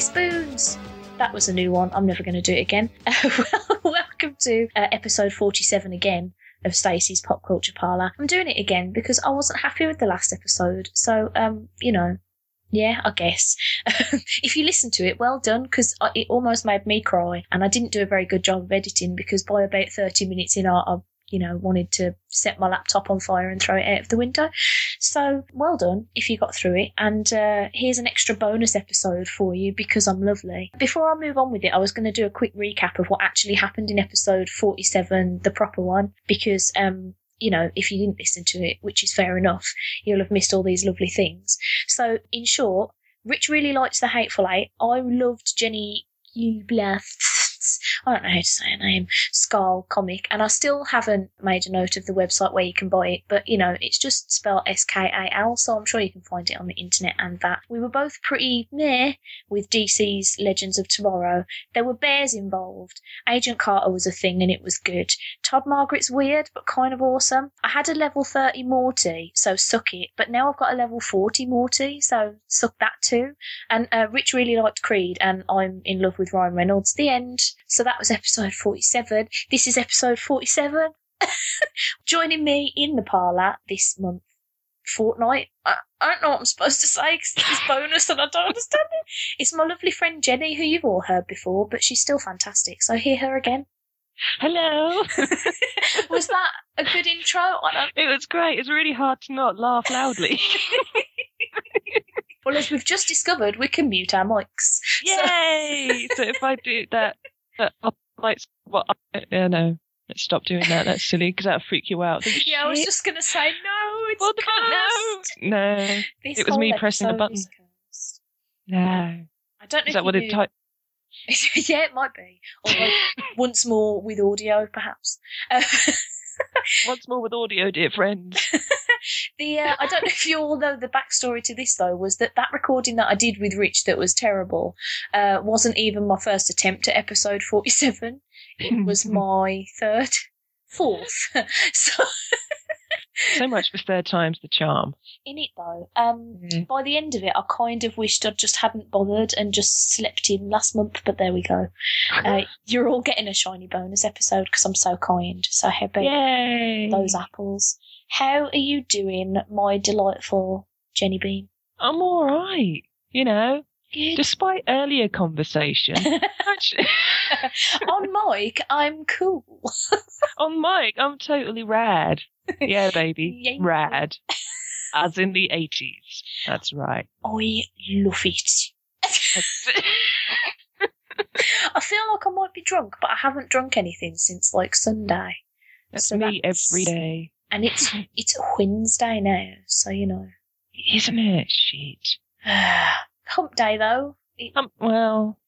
spoons. That was a new one. I'm never going to do it again. welcome to uh, episode 47 again of Stacey's Pop Culture Parlour. I'm doing it again because I wasn't happy with the last episode. So, um, you know, yeah, I guess. if you listen to it, well done, because it almost made me cry. And I didn't do a very good job of editing because by about 30 minutes in, I you know, wanted to set my laptop on fire and throw it out of the window. So well done if you got through it. And uh, here's an extra bonus episode for you because I'm lovely. Before I move on with it, I was going to do a quick recap of what actually happened in episode 47, the proper one, because um, you know, if you didn't listen to it, which is fair enough, you'll have missed all these lovely things. So, in short, Rich really likes the Hateful Eight. I loved Jenny I don't know how to say her name, Skull comic, and I still haven't made a note of the website where you can buy it, but you know, it's just spelled S K A L, so I'm sure you can find it on the internet and that. We were both pretty meh with DC's Legends of Tomorrow. There were bears involved. Agent Carter was a thing and it was good. Todd Margaret's weird, but kind of awesome. I had a level 30 Morty, so suck it, but now I've got a level 40 Morty, so suck that too. And uh, Rich really liked Creed, and I'm in love with Ryan Reynolds. The end. So that was episode 47. This is episode 47. Joining me in the parlour this month, fortnight. I, I don't know what I'm supposed to say because it's bonus and I don't understand it. It's my lovely friend Jenny, who you've all heard before, but she's still fantastic. So hear her again. Hello. was that a good intro? It was great. It's really hard to not laugh loudly. well, as we've just discovered, we can mute our mics. Yay! So, so if I do that, up lights, well, yeah, no. Let's stop doing that. That's silly because that'll freak you out. Yeah, I was just gonna say no. It's what no, no. This it was me pressing the button. No, I don't know. Is that what it type? yeah, it might be. Or like once more with audio, perhaps. Uh, once more with audio, dear friends. the uh, I don't know if you all know the backstory to this though was that that recording that I did with Rich that was terrible uh, wasn't even my first attempt at episode forty-seven. It was my third, fourth. so so much for third time's the charm. In it though, um, mm. by the end of it, I kind of wished I just hadn't bothered and just slept in last month. But there we go. Uh, you're all getting a shiny bonus episode because I'm so kind. So how about Yay. those apples? How are you doing, my delightful Jenny Bean? I'm all right. You know, Good. Despite earlier conversation, on mic, I'm cool. on mic, I'm totally rad. Yeah, baby, yeah. rad. As in the 80s. That's right. I love it. I feel like I might be drunk, but I haven't drunk anything since like Sunday. That's so me that's... every day. And it's it's Wednesday now, so you know. Isn't it? Shit. hump day though. Um, well,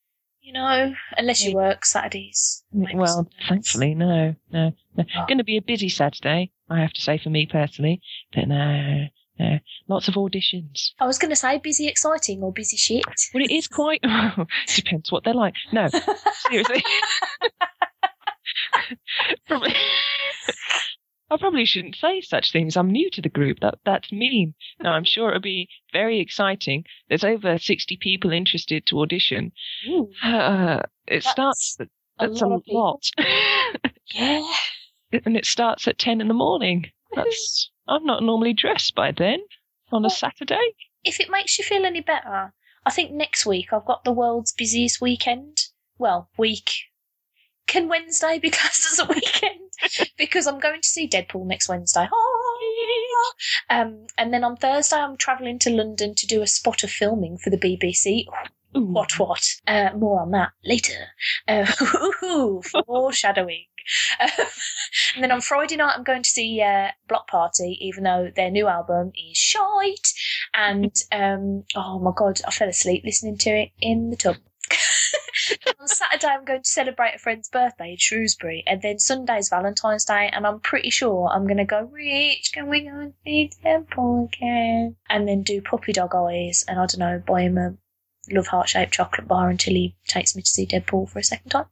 you know, unless you work Saturdays. Well, Sundays. thankfully, no, no, no. Oh. Going to be a busy Saturday, I have to say for me personally. But no, no, lots of auditions. I was going to say busy, exciting, or busy shit. Well, it is quite. depends what they're like. No, seriously. Probably. I probably shouldn't say such things. I'm new to the group. That that's mean. No, I'm sure it'll be very exciting. There's over 60 people interested to audition. Uh, it that's starts. That's a lot. A lot. yeah. And it starts at 10 in the morning. That's. I'm not normally dressed by then on a Saturday. If it makes you feel any better, I think next week I've got the world's busiest weekend. Well, week can Wednesday be classed as a weekend? because I'm going to see Deadpool next Wednesday. Um, and then on Thursday, I'm travelling to London to do a spot of filming for the BBC. Ooh. What, what? Uh, more on that later. Uh, foreshadowing. Um, and then on Friday night, I'm going to see uh, Bloc Party, even though their new album is shite. And um, oh my god, I fell asleep listening to it in the tub. On Saturday, I'm going to celebrate a friend's birthday in Shrewsbury, and then Sunday's Valentine's Day, and I'm pretty sure I'm going to go, Rich, can we go and see Temple again? And then do puppy dog eyes, and I don't know, buy him a love heart shaped chocolate bar until he takes me to see Deadpool for a second time.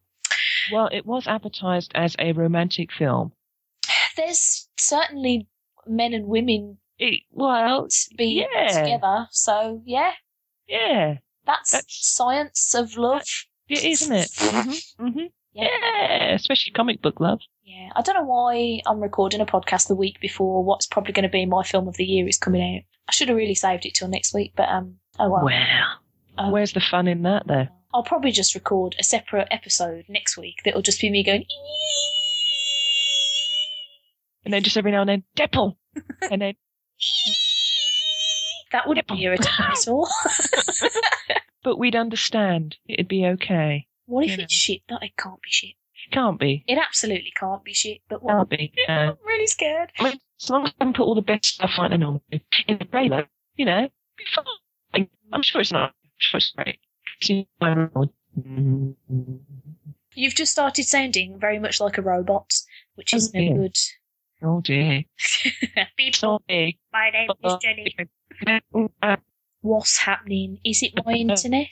Well, it was advertised as a romantic film. There's certainly men and women it, well, be yeah. together, so yeah. Yeah, That's, That's- science of love. It is, isn't it? hmm hmm Yeah. Yeah, especially comic book love. Yeah, I don't know why I'm recording a podcast the week before what's probably going to be my film of the year is coming out. I should have really saved it till next week, but um, oh well. Well, Oh. where's the fun in that, though? I'll probably just record a separate episode next week that'll just be me going. And then just every now and then, Deadpool, and then That would be irritating at all. but we'd understand. It'd be okay. What if You know. it's shit? That it can't be shit. It Can't be. It absolutely can't be shit. But what? Can't be. Uh, I'm really scared. I mean, as long as I can put all the best stuff like they normally in the trailer, you know, be fine. I'm sure it's not. I'm sure it's great. See my reward. You've just started sounding very much like a robot, which is no Oh, good. Oh dear. Beep. Sorry. My name is Jenny. What's happening? Is it my internet?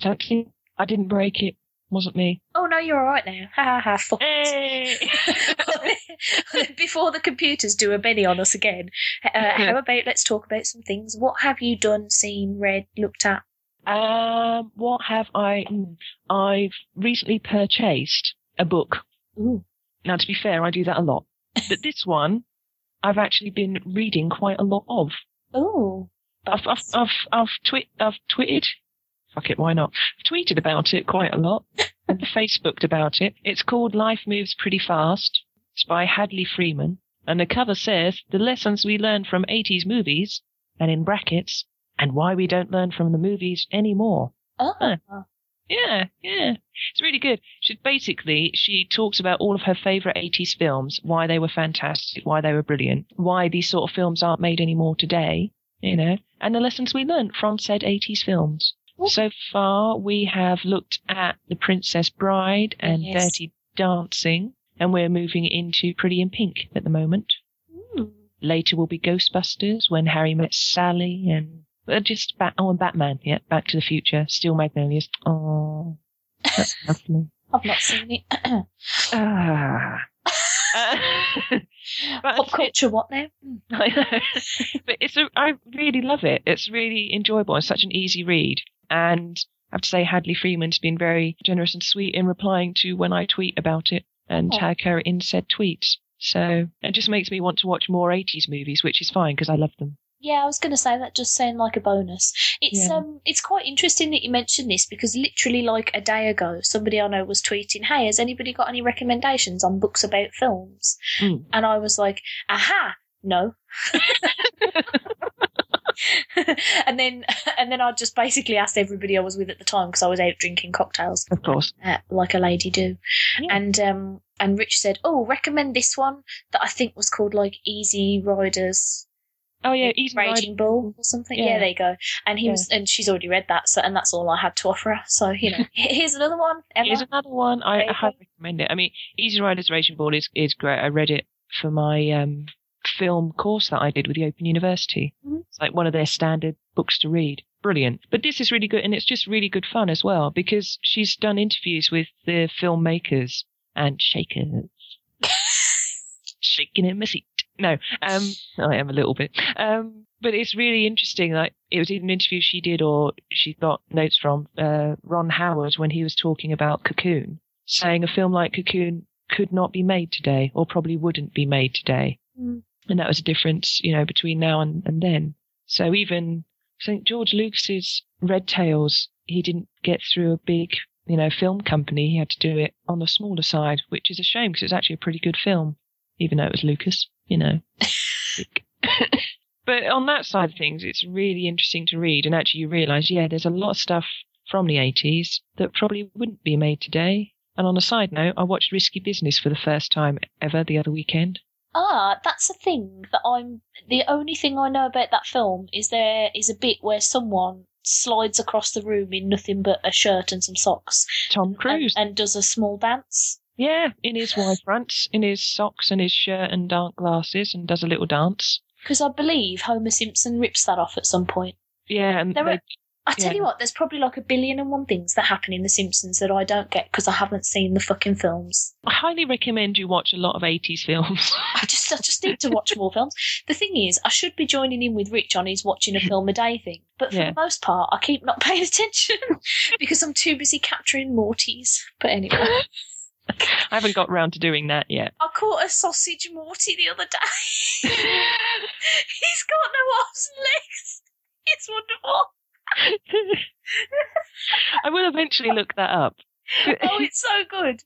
don't think I didn't break it. Wasn't me. Oh no, you're alright now. Ha ha ha. Fuck. Hey! Before the computers do a Benny on us again, uh, how about let's talk about some things. What have you done, seen, read, looked at? um, what have I? mm, I've recently purchased a book. Ooh. Now, to be fair, I do that a lot. But this one, I've actually been reading quite a lot of. Oh. I've, I've, I've, I've, tweet, I've tweeted. Fuck it, why not? I've tweeted about it quite a lot and Facebooked about it. It's called Life Moves Pretty Fast. It's by Hadley Freeman. And the cover says, the lessons we learned from 80s movies, and in brackets, and why we don't learn from the movies anymore. Oh. Yeah, yeah. It's really good. She basically she talks about all of her favorite 80s films, why they were fantastic, why they were brilliant, why these sort of films aren't made anymore today, you know, and the lessons we learned from said 80s films. So far, we have looked at The Princess Bride and Yes. Dirty Dancing, and we're moving into Pretty in Pink at the moment. Hmm. Later will be Ghostbusters, When Harry Met Sally, and uh, just Bat- oh, and Batman. Yeah, Back to the Future, Steel Magnolias. Oh, that's lovely. I've not seen it. Ah. Uh, Pop culture, what now? I know. but it's a, I really love it. It's really enjoyable. It's such an easy read. And I have to say, Hadley Freeman's been very generous and sweet in replying to when I tweet about it and Oh. tag her in said tweets. So it just makes me want to watch more 80s movies, which is fine because I love them. Yeah, I was going to say that just sound like a bonus. It's Yeah. um, it's quite interesting that you mentioned this because literally like a day ago, somebody I know was tweeting, "Hey, has anybody got any recommendations on books about films?" Mm. And I was like, "Aha, no." and then and then I just basically asked everybody I was with at the time because I was out drinking cocktails, Of course. uh, like a lady do. Yeah. And um, and Rich said, "Oh, recommend this one that I think was called like Easy Riders." Oh, yeah, Easy Rider. Raging Bull or something. Yeah. Yeah. there you go. And he Yeah. was, and she's already read that, so and that's all I had to offer her. So you know, here's another one. Emma. Here's another one. I, I highly recommend it. I mean, Easy Riders Raging Bull is, is great. I read it for my um, film course that I did with the Open University. Mhm. It's like one of their standard books to read. Brilliant. But this is really good, and it's just really good fun as well because she's done interviews with the filmmakers and shakers. Shaking in my seat. No, um, I am a little bit. Um, but it's really interesting. Like it was either an interview she did or she got notes from uh, Ron Howard when he was talking about Cocoon, saying a film like Cocoon could not be made today or probably wouldn't be made today. Mm. And that was a difference, you know, between now and, and then. So even St. George Lucas's Red Tails, he didn't get through a big, you know, film company. He had to do it on the smaller side, which is a shame because it's actually a pretty good film, even though it was Lucas, you know. but on that side of things, it's really interesting to read. And actually, you realize, yeah, there's a lot of stuff from the 80s that probably wouldn't be made today. And on a side note, I watched Risky Business for the first time ever the other weekend. Ah, that's a thing that I'm. The only thing I know about that film is there is a bit where someone slides across the room in nothing but a shirt and some socks Tom and, Cruise. and does a small dance. Yeah, in his white fronts, in his socks and his shirt and dark glasses, and does a little dance. Because I believe Homer Simpson rips that off at some point. Yeah, and There they, are- I tell Yeah. you what, there's probably like a billion and one things that happen in The Simpsons that I don't get because I haven't seen the fucking films. I highly recommend you watch a lot of 80s films. I just, I just need to watch more films. The thing is, I should be joining in with Rich on his watching a film a day thing, but for Yeah. the most part, I keep not paying attention because I'm too busy capturing Mortys. But anyway, I haven't got round to doing that yet. I caught a sausage Morty the other day. He's got no arms and legs. It's wonderful. I will eventually look that up. Oh, it's so good.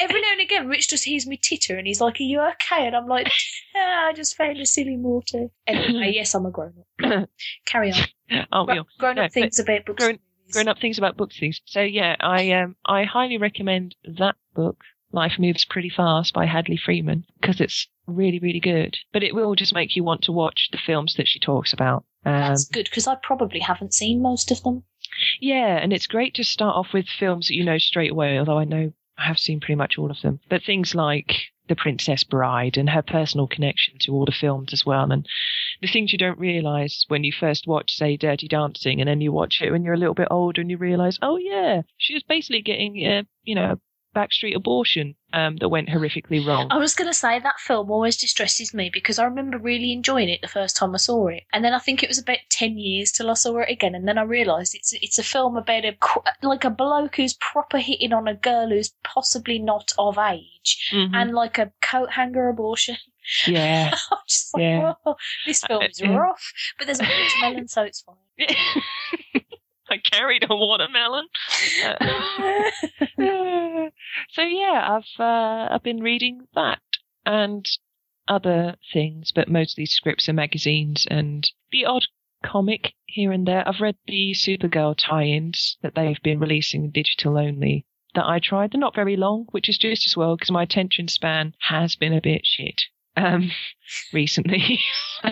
Every now and again, Rich just hears me titter and he's like, Are you okay? And I'm like, ah, I just found a silly Morty. Anyway, yes, I'm a grown up. Carry on. Aren't we all? Grown No, up things about books. grown-. Grown up things about books things. So yeah, I um I highly recommend that book, Life Moves Pretty Fast by Hadley Freeman, because it's really really good. But it will just make you want to watch the films that she talks about. Um, That's good because I probably haven't seen most of them. yeah, and it's great to start off with films that you know straight away. Although I know I have seen pretty much all of them, but things like The Princess Bride and her personal connection to all the films as well, and the things you don't realise when you first watch, say, Dirty Dancing, and then you watch it when you're a little bit older and you realise, oh yeah, she was basically getting, uh, you know, a backstreet abortion um, that went horrifically wrong. I was going to say that film always distresses me because I remember really enjoying it the first time I saw it, and then I think it was about ten years till I saw it again, and then I realised it's it's a film about a like a bloke who's proper hitting on a girl who's possibly not of age, Mhm. and like a coat hanger abortion. Yeah. I'm just like, Yeah. whoa, this film is Uh, uh, rough, but there's a watermelon, so it's fine. I carried a watermelon. Uh, so yeah, I've uh, I've been reading that and other things, but mostly scripts and magazines and the odd comic here and there. I've read the Supergirl tie-ins that they've been releasing digital only that I tried. They're not very long, which is just as well because my attention span has been a bit shit um, recently. so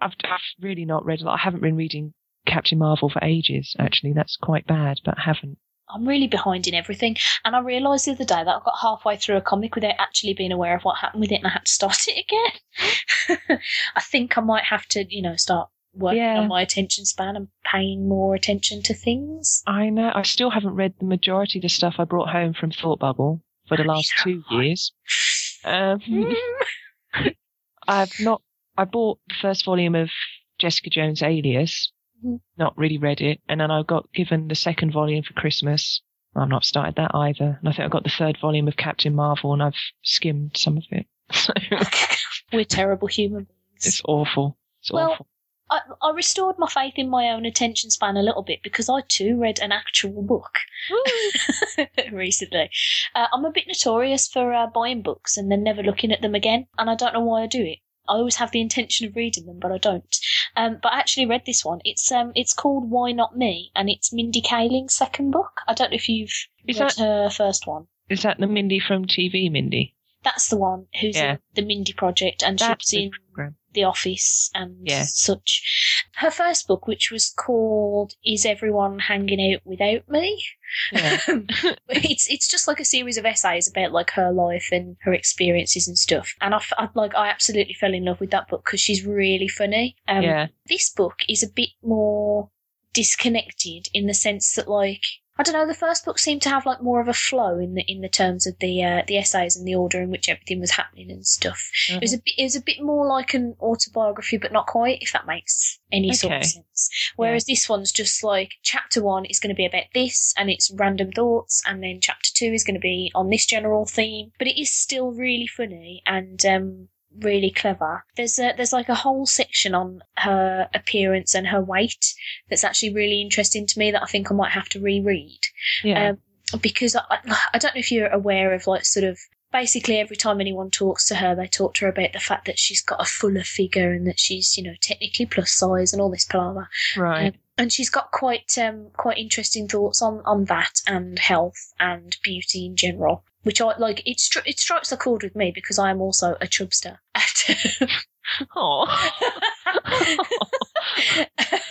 I've, I've really not read a lot. I haven't been reading Captain Marvel for ages. Actually, that's quite bad, but I haven't. I'm really behind in everything, and I realised the other day that I got halfway through a comic without actually being aware of what happened with it, and I had to start it again. I think I might have to, you know, start working Yeah. on my attention span and paying more attention to things. I know. I still haven't read the majority of the stuff I brought home from Thought Bubble for the last two years. Um, I've not. I bought the first volume of Jessica Jones Alias. Mhm. Not really read it, and then I got given the second volume for Christmas. I've not started that either, and I think I got the third volume of Captain Marvel, and I've skimmed some of it. So We're terrible human beings. it's awful. It's Well, awful. I, I restored my faith in my own attention span a little bit because I too read an actual book recently. Uh, I'm a bit notorious for uh, buying books and then never looking at them again, and I don't know why I do it. I always have the intention of reading them, but I don't. Um, but I actually read this one. It's um, it's called Why Not Me, and it's Mindy Kaling's second book. I don't know if you've Is read that- her first one. Is that the Mindy from TV, Mindy? That's the one who's Yeah. in the Mindy Project, and That's the in program. The Office and Yeah. such. Her first book, which was called "Is Everyone Hanging Out Without Me?" Yeah. it's it's just like a series of essays about like her life and her experiences and stuff. And I, I- like I absolutely fell in love with that book because she's really funny. Um, yeah. This book is a bit more disconnected in the sense that like. I don't know. The first book seemed to have like more of a flow in the in the terms of the uh, the essays and the order in which everything was happening and stuff. It was a bit. It was a bit more like an autobiography, but not quite. If that makes any sort of sense. Whereas this one's just like chapter one is going to be about this, and it's random thoughts, and then chapter two is going to be on this general theme. But it is still really funny and um, really clever. There's a, there's like a whole section on her appearance and her weight that's actually really interesting to me that I think I might have to reread yeah. um, because I, I don't know if you're aware of like sort of basically every time anyone talks to her, they talk to her about the fact that she's got a fuller figure and that she's you know technically plus size and all this palaver. right. And she's got quite um, quite interesting thoughts on on that and health and beauty in general. Which I like. It stri- it strikes a chord with me because I am also a chubster. Oh.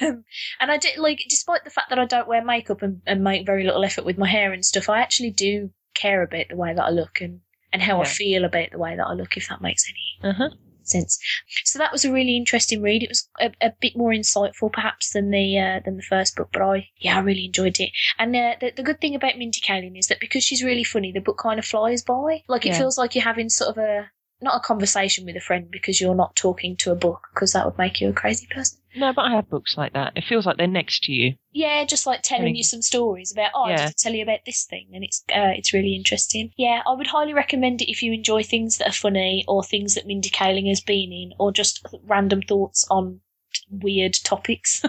um, and I did like, despite the fact that I don't wear makeup and, and make very little effort with my hair and stuff, I actually do care about the way that I look and, and how I feel about the way that I look, if that makes any uh-huh. Sense. So that was a really interesting read. It was a, a bit more insightful, perhaps, than the uh, than the first book. But I, yeah, I really enjoyed it. And uh, the, the good thing about Mindy Kaling is that because she's really funny, the book kind of flies by. Like it Yeah. feels like you're having sort of a not a conversation with a friend because you're not talking to a book because that would make you a crazy person. No, but I have books like that. It feels like they're next to you. Yeah, just like telling you some stories about oh, I Yeah. tell you about this thing, and it's uh, it's really interesting. Yeah, I would highly recommend it if you enjoy things that are funny or things that Mindy Kaling has been in, or just random thoughts on weird topics.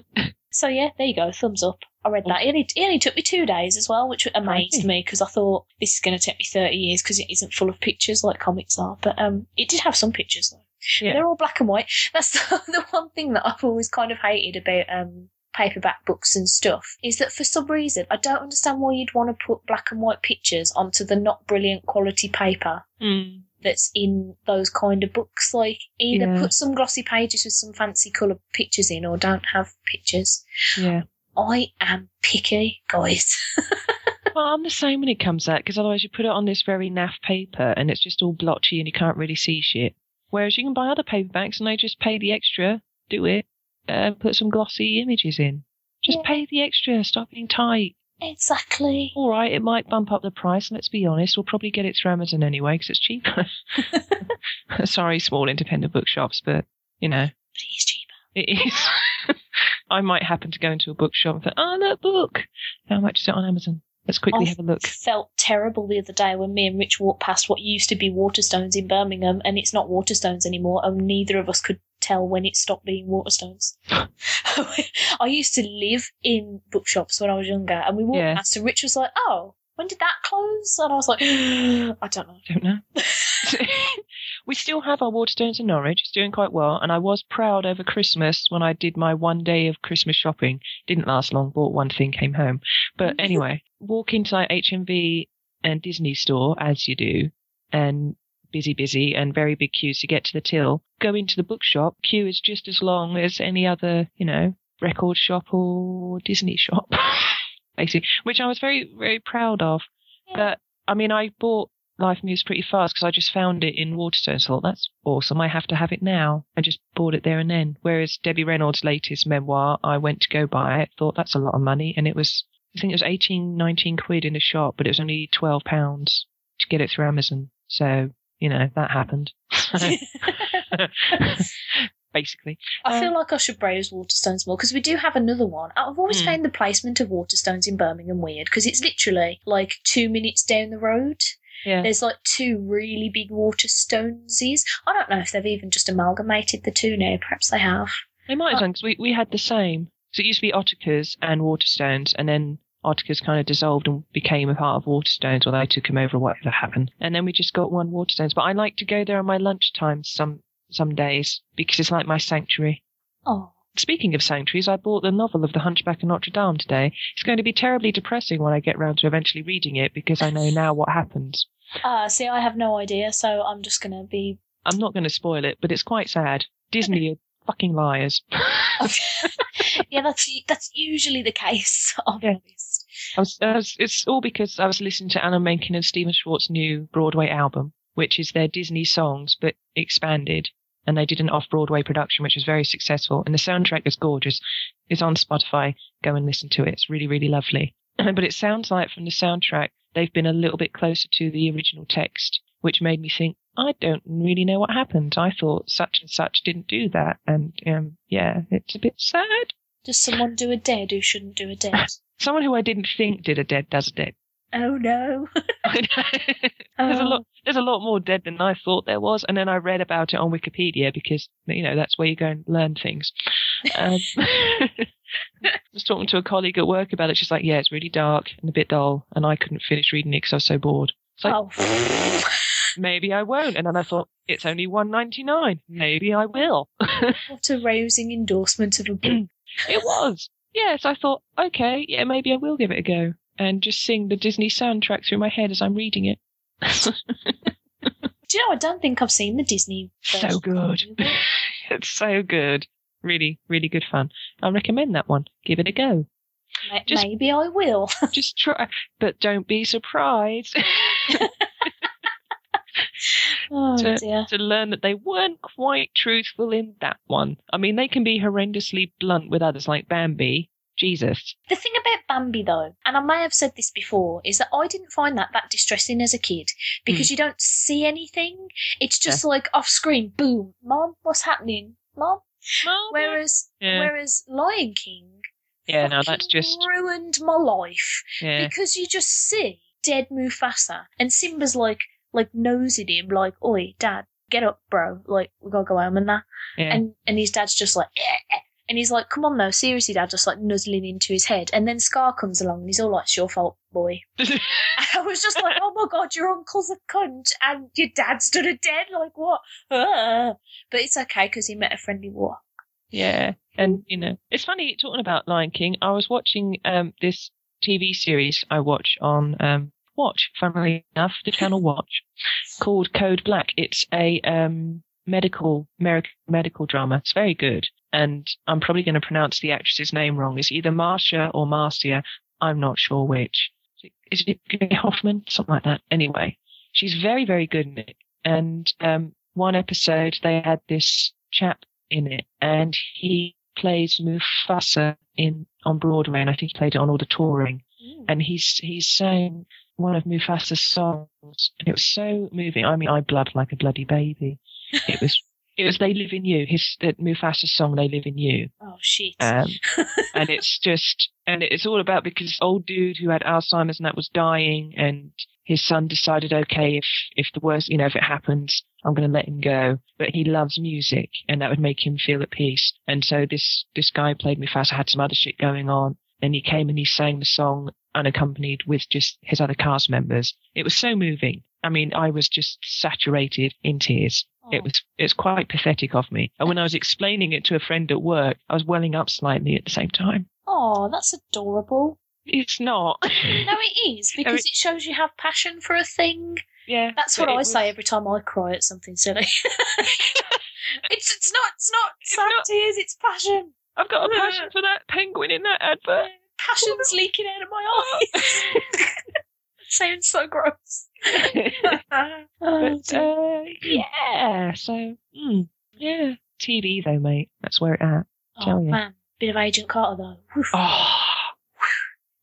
so yeah, there you go, thumbs up. I read that. It only, it only took me two days as well, which amazed me because I thought this is going to take me thirty years because it isn't full of pictures like comics are. But um, it did have some pictures though. Yeah. They're all black and white. That's the, the one thing that I've always kind of hated about um, paperback books and stuff is that for some reason I don't understand why you'd want to put black and white pictures onto the not brilliant quality paper Mm. that's in those kind of books. Like either Yeah. put some glossy pages with some fancy colour pictures in or don't have pictures. Yeah. I am picky, guys. Well, I'm the same when it comes out because otherwise you put it on this very naff paper and it's just all blotchy and you can't really see shit. Whereas you can buy other paperbacks and they just pay the extra, do it, uh, put some glossy images in. Just Yeah. pay the extra, stop being tight. exactly. All right, it might bump up the price. Let's be honest, we'll probably get it through Amazon anyway because it's cheaper. Sorry, small independent bookshops, but you know But it is cheaper. it is. I might happen to go into a bookshop and think, oh, that book. How much is it on Amazon? Let's quickly I have a look. felt terrible the other day when me and Rich walked past what used to be Waterstones in Birmingham, and it's not Waterstones anymore, and neither of us could tell when it stopped being Waterstones. I used to live in bookshops when I was younger, and we walked Yeah. past, and Rich was like, "Oh, when did that close?" And I was like, "I don't know." I Don't know. we still have our Waterstones in Norwich. It's doing quite well, and I was proud over Christmas when I did my one day of Christmas shopping. Didn't last long. Bought one thing, came home. But mm-hmm. anyway, walk into like HMV and Disney store as you do, and busy, busy, and very big queues to get to the till. Go into the bookshop. Queue is just as long as any other, you know, record shop or Disney shop, basically. Which I was very, very proud of. But I mean, I bought Life Moves pretty fast because I just found it in Waterstones. Thought that's awesome. I have to have it now. I just bought it there and then. Whereas Debbie Reynolds' latest memoir, I went to go buy it. Thought that's a lot of money, and it was I think it was 18, 19 quid in the shop, but it was only twelve pounds to get it through Amazon. So you know that happened. Basically, I Um, feel like I should browse Waterstones more because we do have another one. I've always Hmm. found the placement of Waterstones in Birmingham weird because it's literally like two minutes down the road. yeah. There's like two really big Waterstoneses. I don't know if they've even just amalgamated the two now. Perhaps they have. They might have done because we, we had the same. So it used to be Ottakar's and Waterstones, and then Ottakar's kind of dissolved and became a part of Waterstones, or they took them over, or whatever happened. And then we just got one Waterstones. But I like to go there on my lunchtime some some days because it's like my sanctuary. Oh, Speaking of sanctuaries, I bought the novel of The Hunchback of Notre Dame today. It's going to be terribly depressing when I get round to eventually reading it because I know now what happens. ah, see, I have no idea, so I'm just gonna be. I'm not going to spoil it, but it's quite sad. Disney are fucking liars. yeah, that's that's usually the case. Be Yeah. I was, I was, it's all because I was listening to Alan Menken and Stephen Schwartz's new Broadway album, which is their Disney songs but expanded. And they did an off-Broadway production, which was very successful. And the soundtrack is gorgeous. It's on Spotify. Go and listen to it. It's really, really lovely. but it sounds like from the soundtrack, they've been a little bit closer to the original text, which made me think, I don't really know what happened. I thought such and such didn't do that. And, um, yeah, it's a bit sad. Does someone do a dead who shouldn't do a dead? Someone who I didn't think did a dead does a dead. Oh no. there's a Oh. lot. There's a lot more dead than I thought there was, and then I read about it on Wikipedia because you know that's where you go and learn things. Um, I was talking to a colleague at work about it. She's like, "Yeah, it's really dark and a bit dull," and I couldn't finish reading it because I was so bored. It's like, oh. maybe I won't. And then I thought, it's only one ninety nine. Maybe I will. what a rousing endorsement of a book. it was. Yes, I thought, okay, yeah, maybe I will give it a go and just sing the Disney soundtrack through my head as I'm reading it. Do you know? I don't think I've seen the Disney. so good. it's so good. Really, really good fun. I recommend that one. Give it a go. Just- Maybe I will. Just try, but don't be surprised. Oh To- dear. to learn that they weren't quite truthful in that one. I mean, they can be horrendously blunt with others, like Bambi. Jesus. The thing about Bambi, though, and I may have said this before, is that I didn't find that that distressing as a kid because you don't see anything. It's just like off screen, boom, mom, what's happening, mom? Whereas, Yeah. whereas Lion King, Yeah, no, that's just ruined my life yeah. because you just see dead Mufasa and Simba's like like nosing him like, "Oi, Dad, get up, bro! Like we gotta go home and that." yeah. And and his dad's just like, "Eh, eh." And he's like, "Come on, though, seriously, Dad," just like nuzzling into his head. And then Scar comes along and he's all like, "It's your fault, boy." I was just like, "Oh my god, your uncle's a cunt and your dad's done a dead. Like what?" Ah. But it's okay because he met a friendly war. Yeah, and you know, it's funny talking about Lion King. I was watching um this TV series I watch on um Watch, funnily enough, the channel Watch, called Code Black. It's a um medical American medical drama. It's very good, and I'm probably going to pronounce the actress's name wrong. It's either Marcia or Marcia. I'm not sure which. Is it Gary Hoffman? Something like that. Anyway, she's very very good in it. And um one episode they had this chap in it, and he plays Mufasa in on Broadway, and I think he played it on all the touring. And he's he's sang one of Mufasa's songs, and it was so moving. I mean, I blubbed like a bloody baby. It was it was "They Live in You," his uh, Mufasa's song "They Live in You," Oh shit. um, and it's just and it's all about because old dude who had Alzheimer's and that was dying, and his son decided, okay, if if the worst, you know, if it happens, I'm going to let him go. But he loves music, and that would make him feel at peace. And so this this guy played Mufasa, had some other shit going on. Then he came and he sang the song unaccompanied with just his other cast members. It was so moving. I mean, I was just saturated in tears. It was it's quite pathetic of me. And when I was explaining it to a friend at work, I was welling up slightly at the same time. Oh, that's adorable. It's not. No, it is because it shows you have passion for a thing. yeah, That's what I was- say every time I cry at something silly. it's it's not it's not It's sad not- tears. It's passion. I've got a passion for that penguin in that advert. Passion's leaking out of my eyes. Sounds so gross. but uh, yeah, so mm, yeah, TV though, mate. That's where it's at. oh tell man, bit of Agent Carter though. Oh,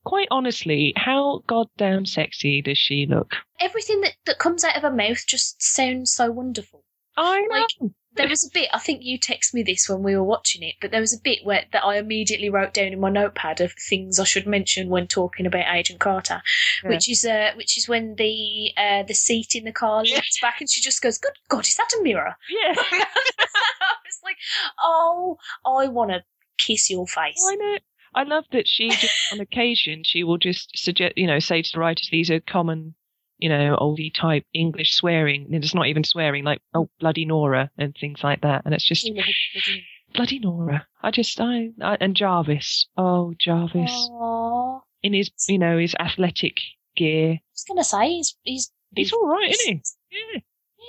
quite honestly, how goddamn sexy does she look? Everything that, that comes out of her mouth just sounds so wonderful. I Like, know. There was a bit. I think you texted me this when we were watching it, but there was a bit where that I immediately wrote down in my notepad of things I should mention when talking about Agent Carter, Yeah. which is uh, which is when the uh, the seat in the car Yeah. leans back and she just goes, "Good God, is that a mirror?" yeah, I was like, "Oh, I want to kiss your face." I know. I love that she just on occasion she will just suggest, you know, say to the writers these are common, you know, oldie type English swearing. And it's not even swearing, like oh bloody Nora and things like that. And it's just You love it, don't you? bloody Nora. I just I, I and Jarvis. Oh Jarvis Aw. in his you know his athletic gear. I was gonna say he's he's He's all right, isn't he? Yeah.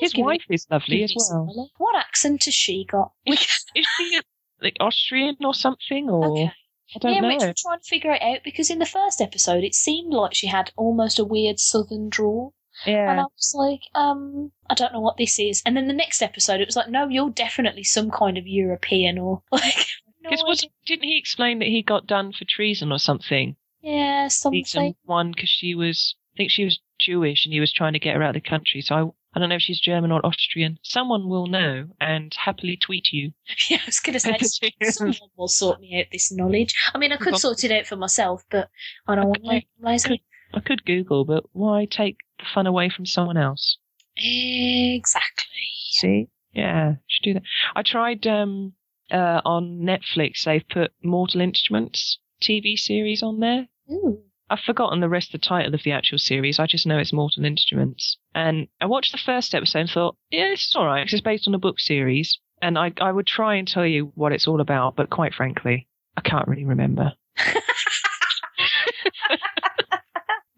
His wife is lovely as well. What accent has she got? Is, is she like Austrian or something? Or Okay. I don't yeah, know. Rich, I'm trying to figure it out because in the first episode it seemed like she had almost a weird southern drawl. And. I was like, um, I don't know what this is. And then the next episode it was like, no, you're definitely some kind of European or like Because idea. didn't he explain that he got done for treason or something? Yeah, something. One because she was, I think she was Jewish and he was trying to get her out of the country. So I, I don't know if she's German or Austrian. Someone will know and happily tweet you. Yeah, I was gonna say someone will sort me out this knowledge. I mean I could sort it out for myself, but I don't want to Okay. I'm. Could- I could Google, but why take the fun away from someone else? Exactly. See? Yeah, should do that. I tried um uh on Netflix. They've put Mortal Instruments TV series on there. Ooh. I've forgotten the rest of the title of the actual series. I just know it's Mortal Instruments. And I watched the first episode and thought, yeah, it's is all right 'cause it's based on a book series. And I, I would try and tell you what it's all about, but quite frankly, I can't really remember.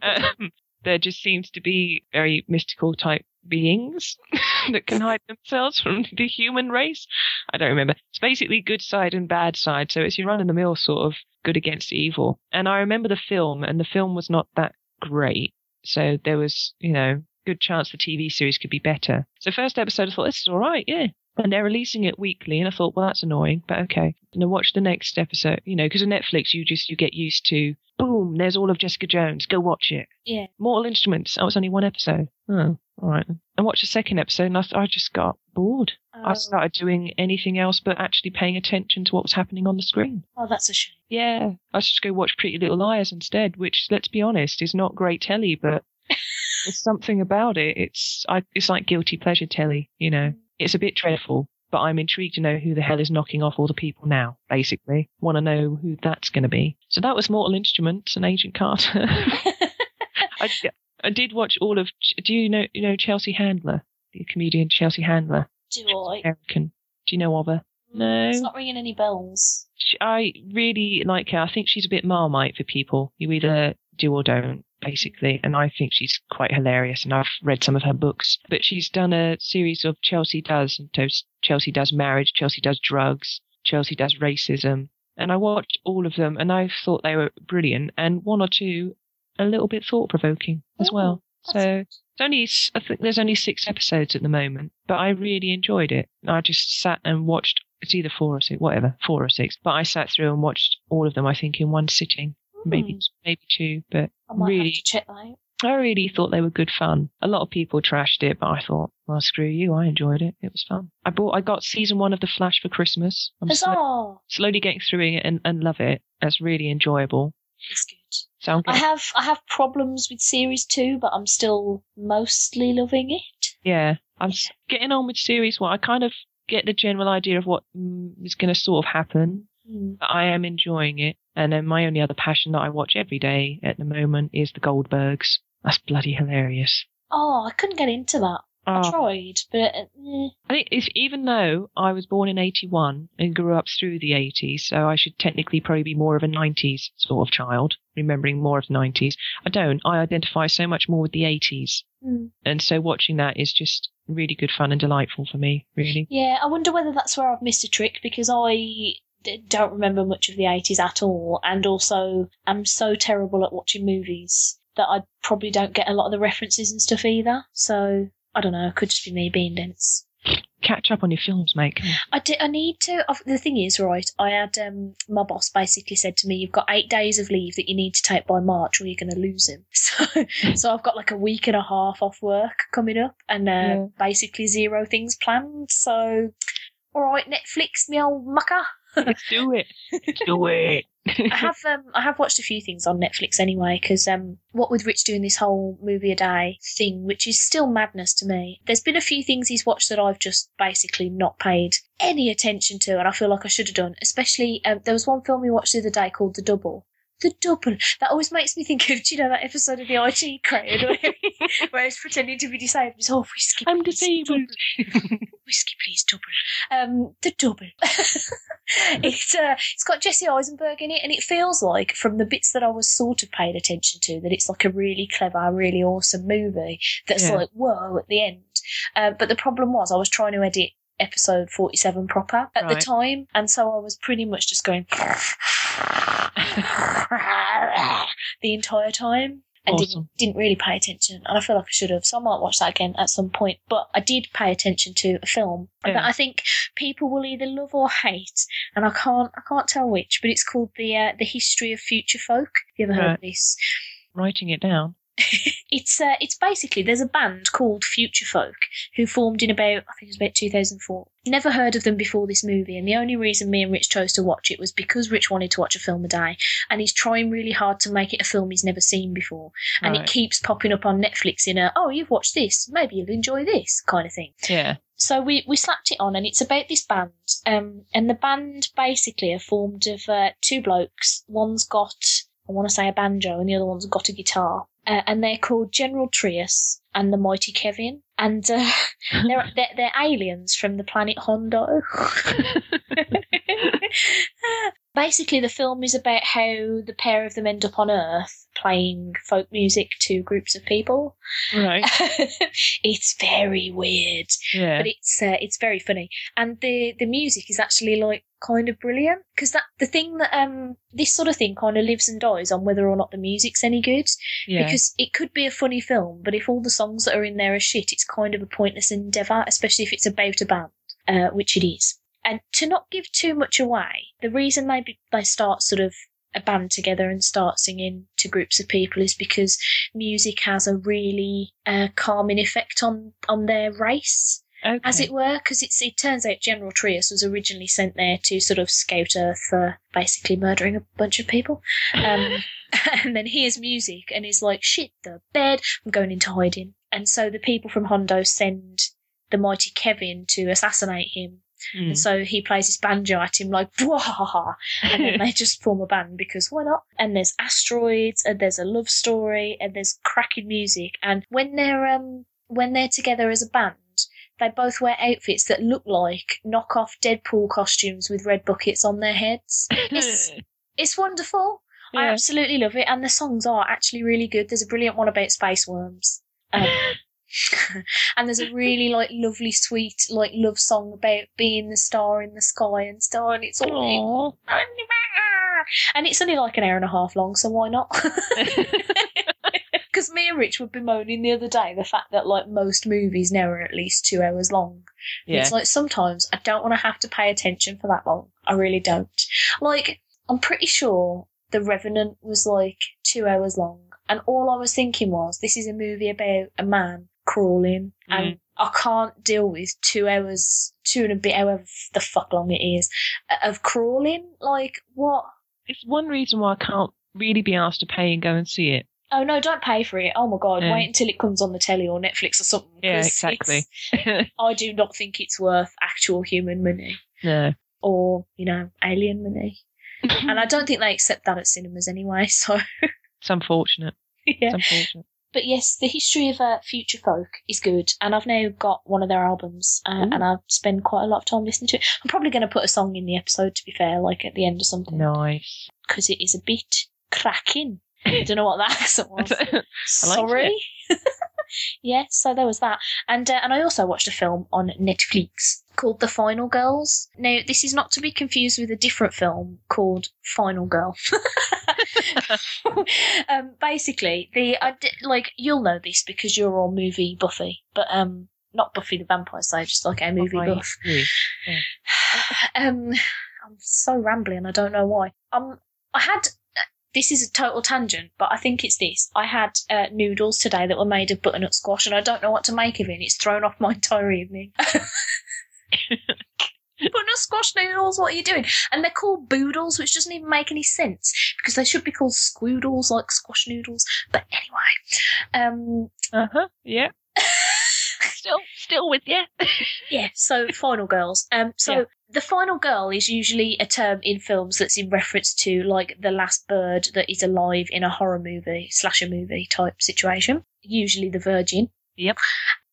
um, there just seems to be very mystical type beings that can hide themselves from the human race. I don't remember. It's basically good side and bad side. So it's your run of the mill sort of good against evil. And I remember the film, and the film was not that great. So there was, you know, good chance the TV series could be better. So first episode, I thought this is all right, yeah. And they're releasing it weekly, and I thought, well, that's annoying, but okay. And I watched the next episode, you know, because on Netflix you just you get used to, boom, there's all of Jessica Jones, go watch it. Yeah. Mortal Instruments, oh, that was only one episode. Oh, all right. I watched the second episode, and I, I just got bored. I Oh, started doing anything else but actually paying attention to what was happening on the screen. oh, that's a shame. Yeah, I should just go watch Pretty Little Liars instead, which, let's be honest, is not great telly, but there's something about it. It's I, it's like guilty pleasure telly, you know. Mm. It's a bit dreadful, but I'm intrigued to know who the hell is knocking off all the people now. Basically, want to know who that's going to be. So that was Mortal Instruments and Agent Carter. I, I did watch all of. Do you know you know Chelsea Handler, the comedian Chelsea Handler, Do I? American? Do you know of her? Mm, no. It's not ringing any bells. I really like her. I think she's a bit marmite for people. You either do or don't, basically. And I think she's quite hilarious. And I've read some of her books. But she's done a series of Chelsea Does. And Chelsea Does Marriage, Chelsea Does Drugs, Chelsea Does Racism. And I watched all of them and I thought they were brilliant. And one or two a little bit thought provoking as Oh, well. So it's only, I think there's only six episodes at the moment, but I really enjoyed it. I just sat and watched, it's either four or six, whatever, four or six, but I sat through and watched all of them, I think, in one sitting. Maybe, Hmm, maybe two, but really, have to check that out. I really thought they were good fun. A lot of people trashed it, but I thought, well, screw you. I enjoyed it. It was fun. I bought, I got season one of The Flash for Christmas. I'm Huzzah! slowly getting through it and, and love it. That's really enjoyable. It's good. So I have I have problems with series two, but I'm still mostly loving it. yeah, I'm s- getting on with series one. I kind of get the general idea of what mm, is going to sort of happen. But I am enjoying it. And then my only other passion that I watch every day at the moment is the Goldbergs. That's bloody hilarious. Oh, I couldn't get into that. I Oh, tried, but eh. I think if, even though I was born in 81 and grew up through the 80s, so I should technically probably be more of a 90s sort of child, remembering more of the 90s. I don't. I identify so much more with the 80s. Hmm. And so watching that is just really good fun and delightful for me, really. yeah, I wonder whether that's where I've missed a trick because I don't remember much of the 80s at all, and also am so terrible at watching movies that I probably don't get a lot of the references and stuff either. So I don't know. It could just be me being dense. Catch up on your films, mate. I, di- I need to. I've- The thing is, right, I had um, my boss basically said to me, You've got eight days of leave that you need to take by March or you're going to lose him. So, so I've got like a week and a half off work coming up and uh, Yeah. basically zero things planned. So, all right, Netflix, me old mucker. Let's do it. Let's do it. I have um, I have watched a few things on Netflix anyway because um, what with Rich doing this whole movie a day thing, which is still madness to me. There's been a few things he's watched that I've just basically not paid any attention to, and I feel like I should have done. Especially um, there was one film we watched the other day called The Double. The double. That always makes me think of, do you know, that episode of the IT crowd where, where he's pretending to be disabled. He's, oh, whiskey, I'm please, disabled. Whiskey, please, double. Um, the double. it's uh, it's got Jesse Eisenberg in it, and it feels like from the bits that I was sort of paying attention to that it's like a really clever, really awesome movie that's Yeah. like whoa at the end. Uh, but the problem was I was trying to edit episode 47 proper at the time and so I was pretty much just going the entire time and Awesome. didn't, didn't really pay attention. And I feel like I should have so I might watch that again at some point. But I did pay attention to a film. Yeah. that I think people will either love or hate. And I can't I can't tell which but it's called the uh, the history of future folk. Have you ever heard of this? Writing it down. it's uh, it's basically there's a band called Future Folk who formed in about I think it was about 2004. Never heard of them before this movie, and the only reason me and Rich chose to watch it was because Rich wanted to watch a film a day, and he's trying really hard to make it a film he's never seen before, and it keeps popping up on Netflix in a oh you've watched this maybe you'll enjoy this kind of thing. Yeah. So we, we slapped it on, and it's about this band. Um, and the band basically are formed of uh, two blokes. One's got, I want to say, a banjo, and the other one's got a guitar. Uh, and they're called General Trius and the Mighty Kevin. And uh, they're, they're they're aliens from the planet Hondo. Basically, the film is about how the pair of them end up on Earth playing folk music to groups of people. right. it's very weird Yeah. but it's uh, it's very funny and the the music is actually like kind of brilliant because that the thing that um this sort of thing kind of lives and dies on whether or not the music's any good. Yeah. because it could be a funny film but if all the songs that are in there are shit it's kind of a pointless endeavour especially if it's about a band uh, which it is. And to not give too much away the reason they be, they start sort of a band together and start singing to groups of people is because music has a really uh, calming effect on on their race okay. as it were, because it turns out General Trius was originally sent there to sort of scout Earth for basically murdering a bunch of people. Um, and then hears music and is like, shit the bed, I'm going into hiding. And so the people from Hondo send the mighty Kevin to assassinate him. Mm. And so he plays his banjo at him like, Bwahaha! and then they just form a band because why not? And there's asteroids, and there's a love story, and there's cracking music. And when they're um when they're together as a band, they both wear outfits that look like knockoff Deadpool costumes with red buckets on their heads. It's it's wonderful. I absolutely love it, and the songs are actually really good. There's a brilliant one about space worms. Um, and there's a really like lovely, sweet like love song about being the star in the sky and stuff. And it's all and it's only like an hour and a half long, so why not? Because me and Rich were bemoaning the other day the fact that like most movies now are at least two hours long. yeah. It's like sometimes I don't want to have to pay attention for that long. I really don't. Like I'm pretty sure The Revenant was like two hours long, and all I was thinking was this is a movie about a man crawling, and mm. I can't deal with two hours, two and a bit, however the fuck long it is, of crawling. Like what? It's one reason why I can't really be asked to pay and go and see it. Oh no, don't pay for it. Oh my god, Yeah. wait until it comes on the telly or Netflix or something. Yeah, exactly. I do not think it's worth actual human money no. or, you know, alien money. And I don't think they accept that at cinemas anyway, so It's unfortunate. yeah. It's unfortunate. But yes, the history of uh, Future Folk is good, and I've now got one of their albums, uh, and I've spent quite a lot of time listening to it. I'm probably going to put a song in the episode, to be fair, like at the end or something, Nice. because it is a bit cracking. I don't know what that accent was. I liked Sorry. yeah, so there was that, and uh, and I also watched a film on Netflix called The Final Girls. Now, this is not to be confused with a different film called Final Girl. um, basically, the I di- like you'll know this because you're all movie Buffy, but um, not Buffy the Vampire Slayer, just like a movie Right. buff. Yeah. um, I'm so rambling. I don't know why. Um, I had. This is a total tangent, but I think it's this. I had uh, noodles today that were made of butternut squash, and I don't know what to make of it. It's thrown off my entire evening. butternut squash noodles, what are you doing? And they're called boodles, which doesn't even make any sense because they should be called squoodles, like squash noodles. But anyway, um, Uh huh. Yeah. Still, still with you. Yeah, so Final Girls. Um, so Yeah. the final girl is usually a term in films that's in reference to like the last bird that is alive in a horror movie, slasher movie type situation. Usually the virgin. Yep.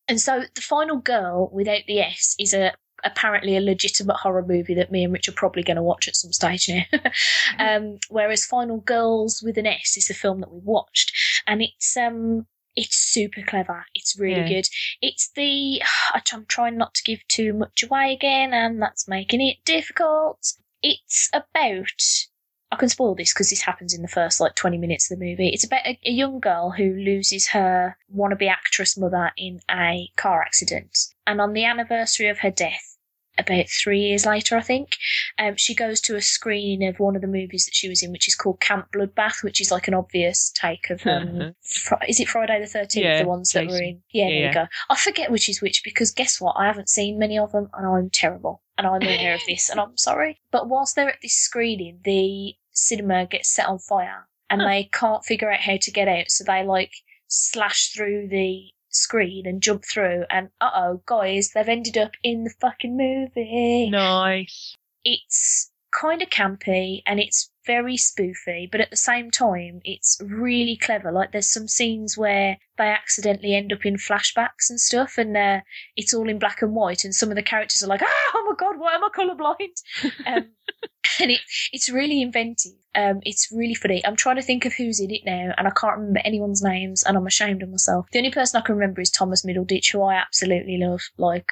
And so the final girl without the S is a apparently a legitimate horror movie that me and Rich are probably going to watch at some stage now. um, whereas Final Girls with an S is the film that we watched, and it's um it's super clever. It's really Yeah. good. It's the I'm trying not to give too much away again, and that's making it difficult. It's about I can spoil this because this happens in the first like 20 minutes of the movie. It's about a, a young girl who loses her wannabe actress mother in a car accident. And on the anniversary of her death, about three years later, I think, um, she goes to a screening of one of the movies that she was in, which is called Camp Bloodbath, which is like an obvious take of. Um, Fri- is it Friday the 13th? Yeah, the ones that were in. Yeah, Yeah, there you go. I forget which is which because guess what? I haven't seen many of them and I'm terrible. And I'm aware of this and I'm sorry. But whilst they're at this screening, the cinema gets set on fire and Huh. they can't figure out how to get out. So they like slash through the screen and jump through and uh oh, guys, they've ended up in the fucking movie Nice. it's kind of campy and it's very spoofy, but at the same time, it's really clever. Like there's some scenes where they accidentally end up in flashbacks and stuff, and uh, it's all in black and white, and some of the characters are like, "Ah, oh my god, why am I colourblind?" Um, and it it's really inventive. Um, it's really funny. I'm trying to think of who's in it now, and I can't remember anyone's names, and I'm ashamed of myself. The only person I can remember is Thomas Middleditch, who I absolutely love. Like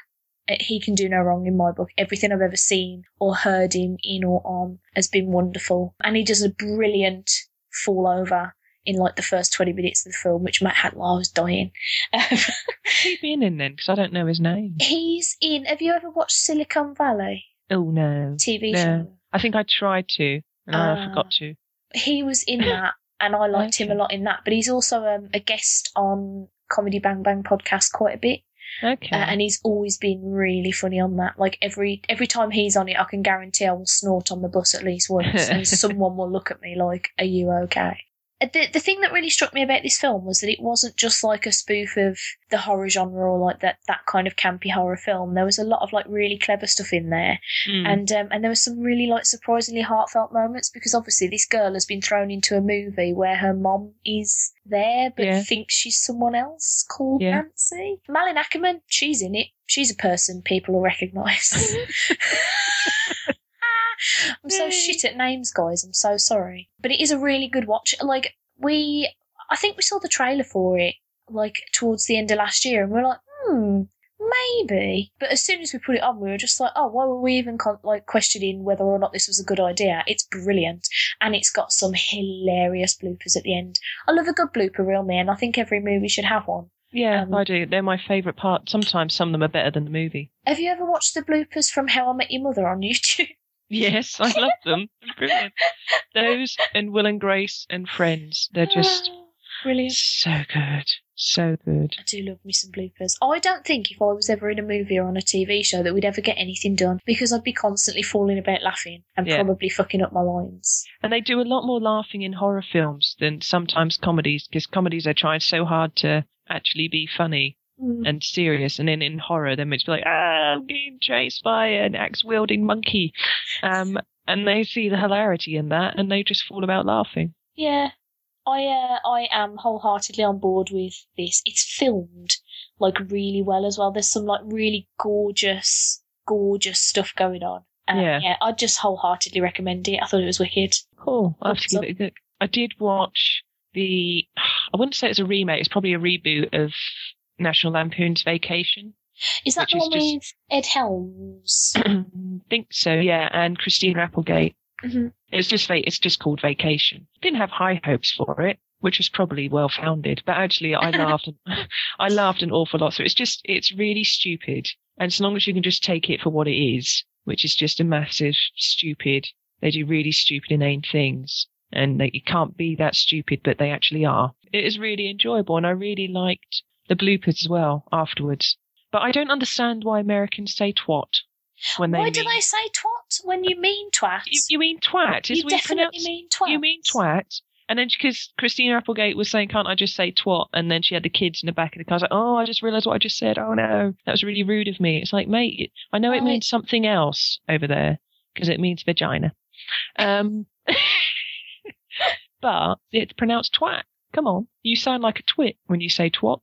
Uh, He can do no wrong in my book. Everything I've ever seen or heard him in or on has been wonderful. And he does a brilliant fall over in like the first 20 minutes of the film, which Matt had while I was dying. Who's he been in then? Because I don't know his name. He's in, have you ever watched Silicon Valley Oh no. TV No. show? I think I tried to, and I Ah. forgot to. He was in that, and I liked him a lot in that. But he's also um, a guest on Comedy Bang Bang podcast quite a bit. Okay. Uh, and he's always been really funny on that. Like every every time he's on it, I can guarantee I will snort on the bus at least once, and someone will look at me like, "Are you okay?" The the thing that really struck me about this film was that it wasn't just like a spoof of the horror genre or like that that kind of campy horror film. There was a lot of like really clever stuff in there, Mm. and um, and there was some really like surprisingly heartfelt moments because obviously this girl has been thrown into a movie where her mom is there but Yeah. thinks she's someone else called Yeah. Nancy. Malin Akerman, she's in it. She's a person people will recognise. I'm so shit at names, guys. I'm so sorry, but it is a really good watch. Like we, I think we saw the trailer for it like towards the end of last year, and we're like, hmm, maybe. But as soon as we put it on, we were just like, oh, why were we even con- like questioning whether or not this was a good idea? It's brilliant, and it's got some hilarious bloopers at the end. I love a good blooper reel, man. I think every movie should have one. yeah, um, I do. They're my favourite part. Sometimes some of them are better than the movie. Have you ever watched the bloopers from How I Met Your Mother on YouTube? Yes, I love them. Brilliant. Those and Will and Grace and Friends. They're ah, just brilliant. so good. So good. I do love me some bloopers. I don't think if I was ever in a movie or on a TV show that we'd ever get anything done because I'd be constantly falling about laughing and Yeah. probably fucking up my lines. And they do a lot more laughing in horror films than sometimes comedies, because comedies are trying so hard to actually be funny Mm. and serious. And then in horror, they're meant to like, ah, I'm being chased by an axe wielding monkey. Um, and they see the hilarity in that and they just fall about laughing. Yeah. I uh, I am wholeheartedly on board with this. It's filmed like really well as well. There's some like really gorgeous, gorgeous stuff going on. Uh, Yeah. yeah, I'd just wholeheartedly recommend it. I thought it was wicked. Cool. I'll have to give it a look. I did watch the, I wouldn't say it's a remake, it's probably a reboot of National Lampoon's Vacation. Is that the one just- with Ed Helms? think so, yeah, and Christine Applegate. Mhm. It's just it's just called Vacation. Didn't have high hopes for it, which was probably well founded. But actually, I laughed. I laughed an awful lot. So it's just it's really stupid. And as long as you can just take it for what it is, which is just a massive stupid. They do really stupid, inane things, and they it can't be that stupid, but they actually are. It is really enjoyable, and I really liked the bloopers as well afterwards. But I don't understand why Americans say twat when they Why mean, do they say twat when you mean twat? you, you mean twat? Is You definitely pronounce- mean twat. You mean twat? And then because Christina Applegate was saying, "Can't I just say twat?" And then she had the kids in the back of the car. I was like, "Oh, I just realised what I just said. Oh no, that was really rude of me." It's like, mate, I know it means something else over there because it means vagina. Um, but it's pronounced twat. Come on, you sound like a twit when you say twat.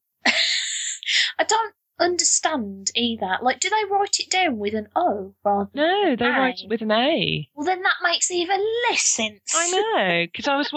I don't understand either. Like, do they write it down with an O rather than No, they write it with an A. Well, then that makes even less sense. I know, because I was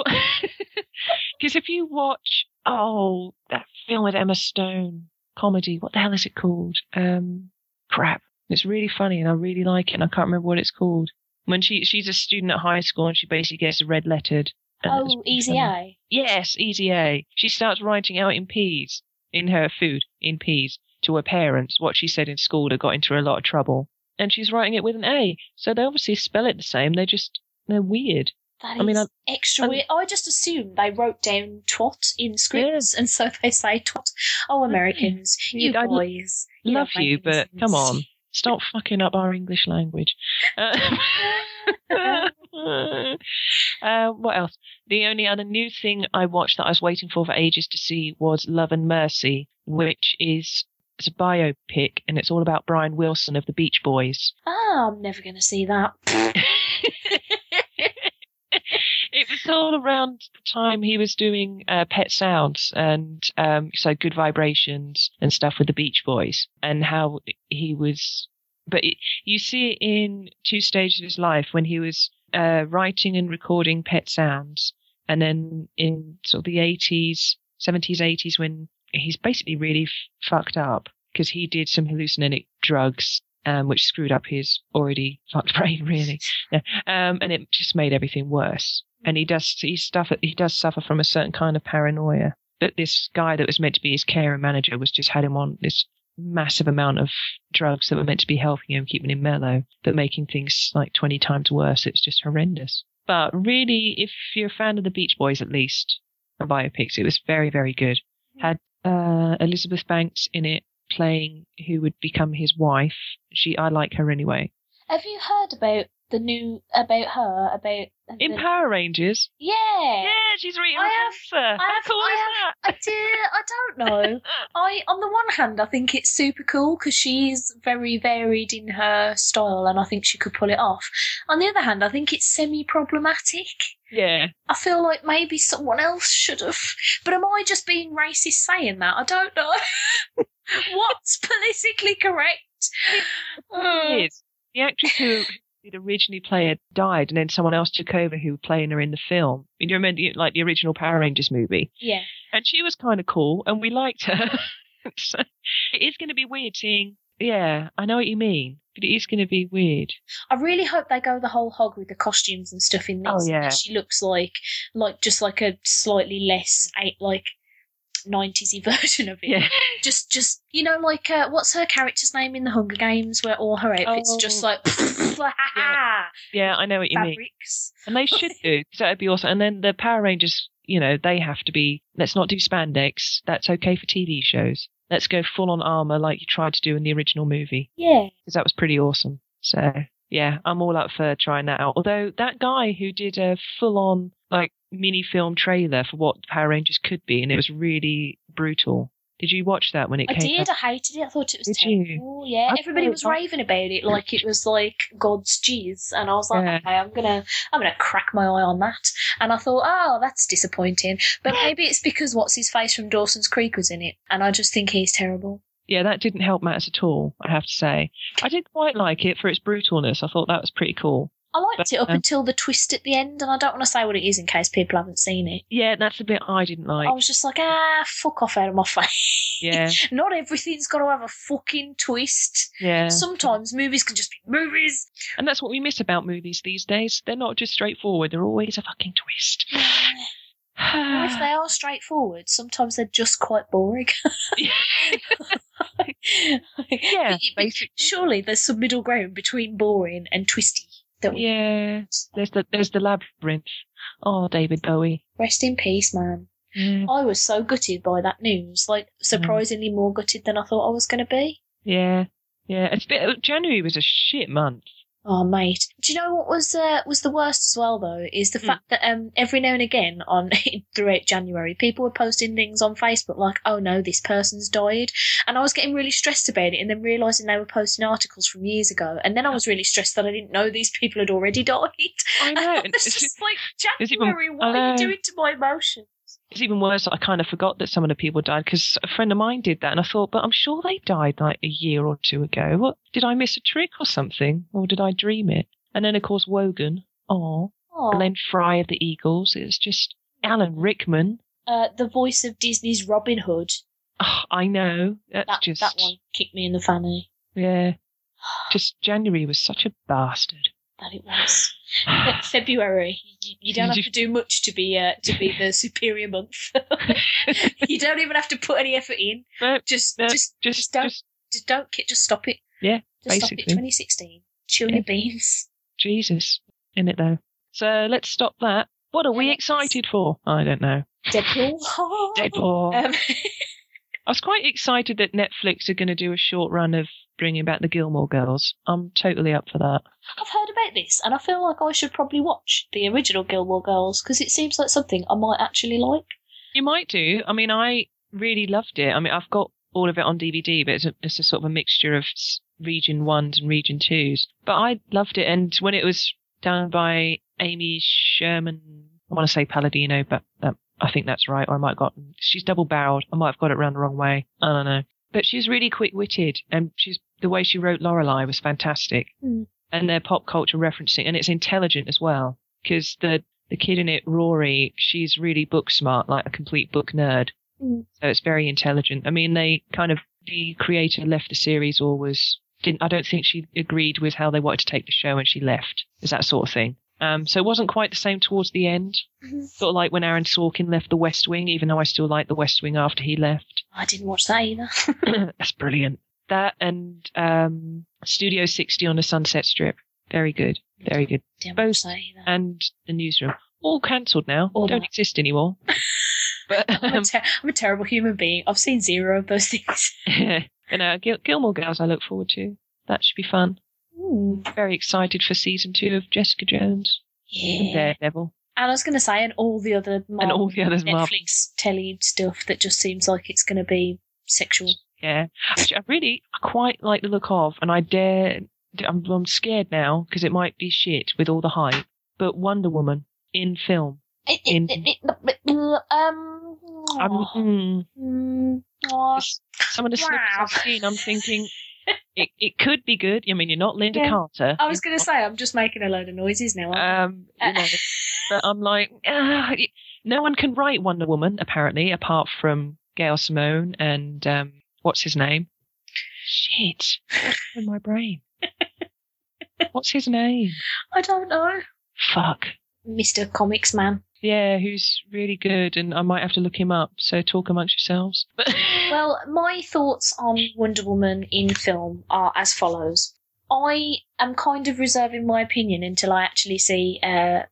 because if you watch oh that film with Emma Stone comedy, what the hell is it called? Um, crap. It's really funny, and I really like it. and I can't remember what it's called. When she she's a student at high school, and she basically gets a red lettered. Oh, easy funny. A. Yes, easy A. She starts writing out in peas in her food in peas to her parents what she said in school that got into a lot of trouble, and she's writing it with an A. So they obviously spell it the same. They're just they're weird. That is I mean, I- extra I'm- weird. I just assumed they wrote down twat in scripts, and so they say twat. Oh, Americans, you I l- boys. you love you, but come on, stop fucking up our English language. Uh, uh, what else? The only other new thing I watched that I was waiting for for ages to see was Love and Mercy, which is it's a biopic and it's all about Brian Wilson of the Beach Boys. Ah, I'm never going to see that. it was all around the time he was doing uh, Pet Sounds and um, so Good Vibrations and stuff with the Beach Boys, and how he was. But it, you see it in two stages of his life when he was uh, writing and recording Pet Sounds, and then in sort of the eighties, seventies, eighties when he's basically really f- fucked up because he did some hallucinogenic drugs. Um, which screwed up his already fucked brain, really. Yeah. Um, and it just made everything worse. And he does, he suffer, he does suffer from a certain kind of paranoia that this guy that was meant to be his care and manager was just had him on this massive amount of drugs that were meant to be helping him, keeping him mellow, but making things like 20 times worse. It's just horrendous. But really, if you're a fan of the Beach Boys, at least, the biopics, it was very, very good. Had uh, Elizabeth Banks in it playing who would become his wife. She, I like her anyway. Have you heard about the new about her about In the, Power Rangers. Yeah. Yeah, she's Rita I have- I How have- cool I is that? I do. I don't know. I, on the one hand, I think it's super cool because she's very varied in her style, and I think she could pull it off. On the other hand, I think it's semi-problematic. Yeah. I feel like maybe someone else should have. But am I just being racist saying that? I don't know. What's politically correct? Uh, The actress who did originally play her died, and then someone else took over who was playing her in the film. You remember, like the original Power Rangers movie, yeah. and she was kind of cool, and we liked her. so it is going to be weird seeing. Yeah, I know what you mean, but it is going to be weird. I really hope they go the whole hog with the costumes and stuff in this. Oh, yeah. She looks like, like just like a slightly less eight, like 90s version of it. Yeah, Just, just you know, like uh, what's her character's name in the Hunger Games, where all her outfits are just Oh. like yeah, I know what you mean. And they should do, 'cause that'd be awesome. And then the Power Rangers, you know, they have to be, let's not do spandex. That's okay for TV shows. Let's go full on armor like you tried to do in the original movie. Yeah. Because that was pretty awesome. So, yeah, I'm all up for trying that out. Although that guy who did a full on, like, mini film trailer for what Power Rangers could be, and it was really brutal. Did you watch that when it I came I did. out? I hated it. I thought it was Did you? Yeah, I everybody was raving about it like it was like God's jizz, and I was like, Yeah. okay, I'm gonna, I'm gonna crack my eye on that. And I thought, oh, that's disappointing. But maybe it's because what's his face from Dawson's Creek was in it, and I just think he's terrible. Yeah, that didn't help matters at all, I have to say. I did quite like it for its brutalness. I thought that was pretty cool. I liked But, it up um, until the twist at the end, and I don't want to say what it is in case people haven't seen it. Yeah, that's the bit I didn't like. I was just like, ah, fuck off out of my face. Yeah, Not everything's got to have a fucking twist. yeah. Sometimes movies can just be movies. And that's what we miss about movies these days. They're not just straightforward, they're always a fucking twist. Or if they are straightforward, sometimes they're just quite boring. Yeah, But- but basically. Surely there's some middle ground between boring and twisty. Don't yeah, there's the there's the labyrinth. Oh, David Bowie. Rest in peace, man. Yeah, I was so gutted by that news. Like, mm. surprisingly more gutted than I thought I was going to be. yeah, yeah. It's bit, January was a shit month. Oh, mate. Do you know what was uh, was the worst as well though? Is the Hmm. fact that um every now and again on throughout January, people were posting things on Facebook like, "Oh no, this person's died," and I was getting really stressed about it, and then realizing they were posting articles from years ago, and then I was really stressed that I didn't know these people had already died. I know. It's just like it's even- January. what are you doing to my emotions? It's even worse. I kind of forgot that some of the people died because a friend of mine did that, and I thought, but I'm sure they died like a year or two ago. What did I miss a trick or something, or did I dream it? And then of course Wogan. Oh, and then Frey of the Eagles. It's just Alan Rickman. uh, the voice of Disney's Robin Hood. Oh, I know. That's That just that one kicked me in the fanny. yeah. Just January was such a bastard. That it was. Fe- February. You, you don't have to do much to be uh, to be the superior month. you don't even have to put any effort in. But Just no, just just, just don't just just don't just stop it. Yeah, just stop it. basically. 2016. Chill Yeah. your beans. Jesus in it though. So let's stop that. What are we excited for? I don't know. Deadpool. Deadpool. Um, I was quite excited that Netflix are going to do a short run of bringing back the Gilmore Girls. I'm totally up for that. I've heard about this, and I feel like I should probably watch the original Gilmore Girls because it seems like something I might actually like. You might do. I mean, I really loved it. I mean, I've got all of it on DVD, but it's a, it's a sort of a mixture of region ones and region twos. But I loved it, and when it was done by Amy Sherman, I want to say Palladino, but that, I think that's right. Or I might have got she's double barreled. I might have got it round the wrong way. I don't know. But she's really quick witted, and she's the way she wrote Lorelai was fantastic, Hmm. and their pop culture referencing, and it's intelligent as well because the the kid in it, Rory, she's really book smart, like a complete book nerd. Mm. So it's very intelligent. I mean, they kind of the creator left the series or was didn't. I don't think she agreed with how they wanted to take the show, and she left. Is that sort of thing. Um, so it wasn't quite the same towards the end. Mhm. Sort of like when Aaron Sorkin left The West Wing, even though I still like The West Wing after he left. I didn't watch that either. That's brilliant. That and um, Studio 60 on the Sunset Strip. Very good. Very good. didn't Both. And The Newsroom. All cancelled now. All Don't that. exist anymore. but I'm, a um, ter- I'm a terrible human being. I've seen zero of those things. and, uh, Gil- Gilmore Girls I look forward to. That should be fun. Ooh. Very excited for season two of Jessica Jones and Yeah. Daredevil. And I was going to say, and all the other Marvel, And all the others Marvel. Netflix telly stuff that just seems like it's going to be sexual. Yeah, Which I really quite like the look of, and I dare. I'm, I'm scared now because it might be shit with all the hype. But Wonder Woman in film. It, In- it, it, it, um, I'm, mm, mm, aw, some of the snippets Wow. I've seen, I'm thinking it, it could be good. I mean, you're not Lynda Yeah. Carter. I was going to say, I'm just making a load of noises now. Um, you know, but I'm like, y- no one can write Wonder Woman apparently, apart from Gail Simone and um, what's his name? Shit, in my brain? What's his name? I? Don't know. Fuck. Mr. Comics Man. Yeah, who's really good, and I might have to look him up. So talk amongst yourselves. Well, my thoughts on Wonder Woman in film are as follows. I am kind of reserving my opinion until I actually see uh,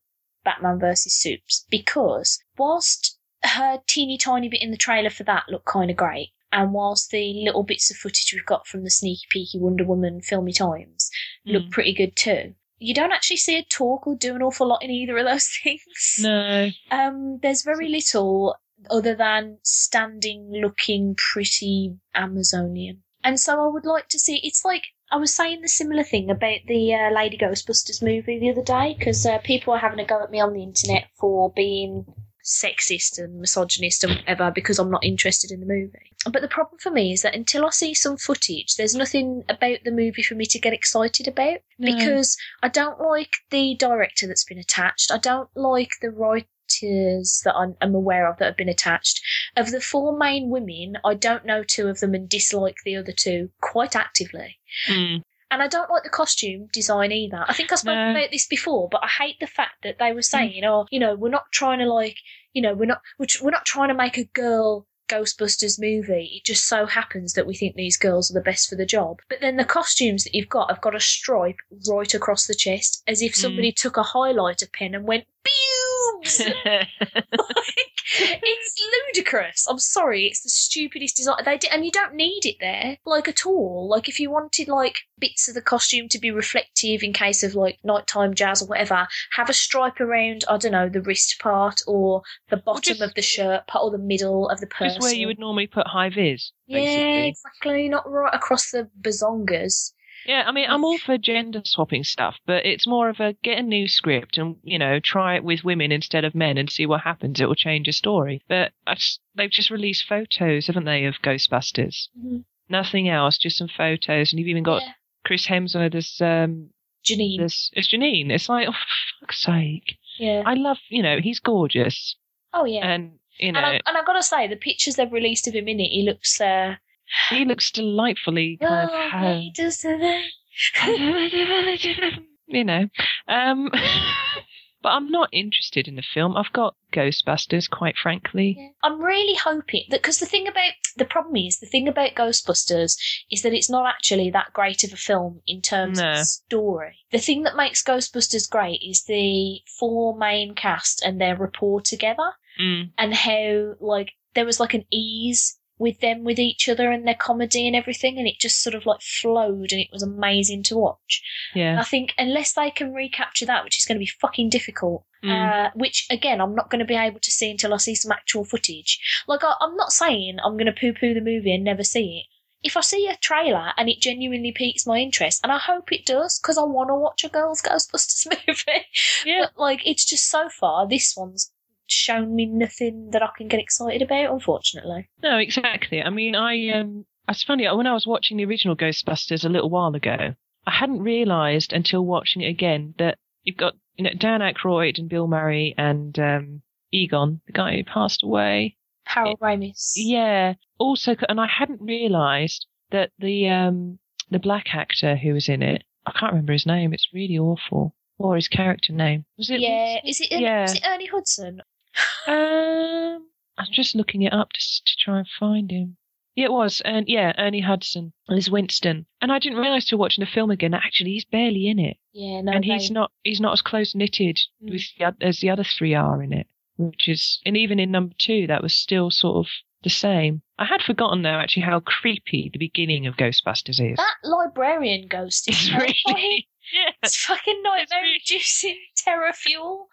Batman versus Supes because whilst her teeny tiny bit in the trailer for that looked kind of great, and whilst the little bits of footage we've got from the sneaky peeky Wonder Woman filmy times look Mm. pretty good too, you don't actually see her talk or do an awful lot in either of those things. no, Um, there's very little other than standing looking pretty Amazonian. And so I would like to see it's like I was saying the similar thing about the uh, Lady Ghostbusters movie the other day because uh, people are having a go at me on the internet for being sexist and misogynist and whatever because I'm not interested in the movie. But the problem for me is that until I see some footage, there's nothing about the movie for me to get excited about No. because I don't like the director that's been attached. I don't like the writers that I'm, I'm aware of that have been attached. Of the four main women, I don't know two of them and dislike the other two quite actively. Mm. And I don't like the costume design either. I think I spoke No. about this before, but I hate the fact that they were mm. saying, oh, you know, we're not trying to like, you know, we're not, we're, we're not trying to make a girl Ghostbusters movie. It just so happens that we think these girls are the best for the job. But then the costumes that you've got have got a stripe right across the chest, as if mm. somebody took a highlighter pen and went, boobs! like, it's ludicrous. I'm sorry, it's the stupidest design. They did, and you don't need it there, like at all. Like if you wanted like bits of the costume to be reflective in case of like nighttime jazz or whatever, have a stripe around. I don't know the wrist part or the bottom just- of the shirt part or the middle of the person. Just where you would normally put high vis. Yeah, basically. exactly. Not right across the bazongas. Yeah, I mean, I'm all for gender swapping stuff, but it's more of a get a new script and, you know, try it with women instead of men and see what happens. It will change a story. But just, they've just released photos, haven't they, of Ghostbusters? Mhm. Nothing else, just some photos. And you've even got Yeah. Chris Hemsworth as, um, Janine. this, as Janine. It's like, oh, for fuck's sake. Yeah. I love, you know, he's gorgeous. oh yeah. And, you know, and, I, and I've got to say, the pictures they've released of him in it, he looks. Uh, he looks delightfully kind oh, of. he does the- you know. Um, but I'm not interested in the film. I've got Ghostbusters, quite frankly. Yeah. I'm really hoping that because the thing about the problem is the thing about Ghostbusters is that it's not actually that great of a film in terms No. of story. The thing that makes Ghostbusters great is the four main cast and their rapport together Mm, and how like there was like an ease with them with each other and their comedy and everything and it just sort of like flowed and it was amazing to watch. yeah. I think unless they can recapture that, which is going to be fucking difficult, Mm. uh, which again I'm not going to be able to see until I see some actual footage. Like I, I'm not saying I'm going to poo-poo the movie and never see it. If I see a trailer and it genuinely piques my interest, and I hope it does, because I want to watch a girls' Ghostbusters movie. Yeah. But like, it's just so far this one's shown me nothing that I can get excited about. Unfortunately. No, exactly. I mean, I um, it's funny when I was watching the original Ghostbusters a little while ago, I hadn't realised until watching it again that you've got you know Dan Aykroyd and Bill Murray and um, Egon, the guy who passed away. Harold Ramis. Yeah. Also, and I hadn't realised that the um the black actor who was in it, I can't remember his name. It's really awful. Or his character name was it? Yeah, is it? Yeah. Is it Ernie Hudson? Um, I'm just looking it up to, to try and find him. Yeah, it was, and yeah, Ernie Hudson as Winston. And I didn't realise till watching the film again. that Actually, he's barely in it, Yeah, no. and he's not he's not as close knitted Mm. with the, as the other three are in it. Which is, and even in number two, that was still sort of the same. I had forgotten though actually how creepy the beginning of Ghostbusters is. That librarian ghost is really, yeah. It's fucking nightmare really- inducing terror fuel.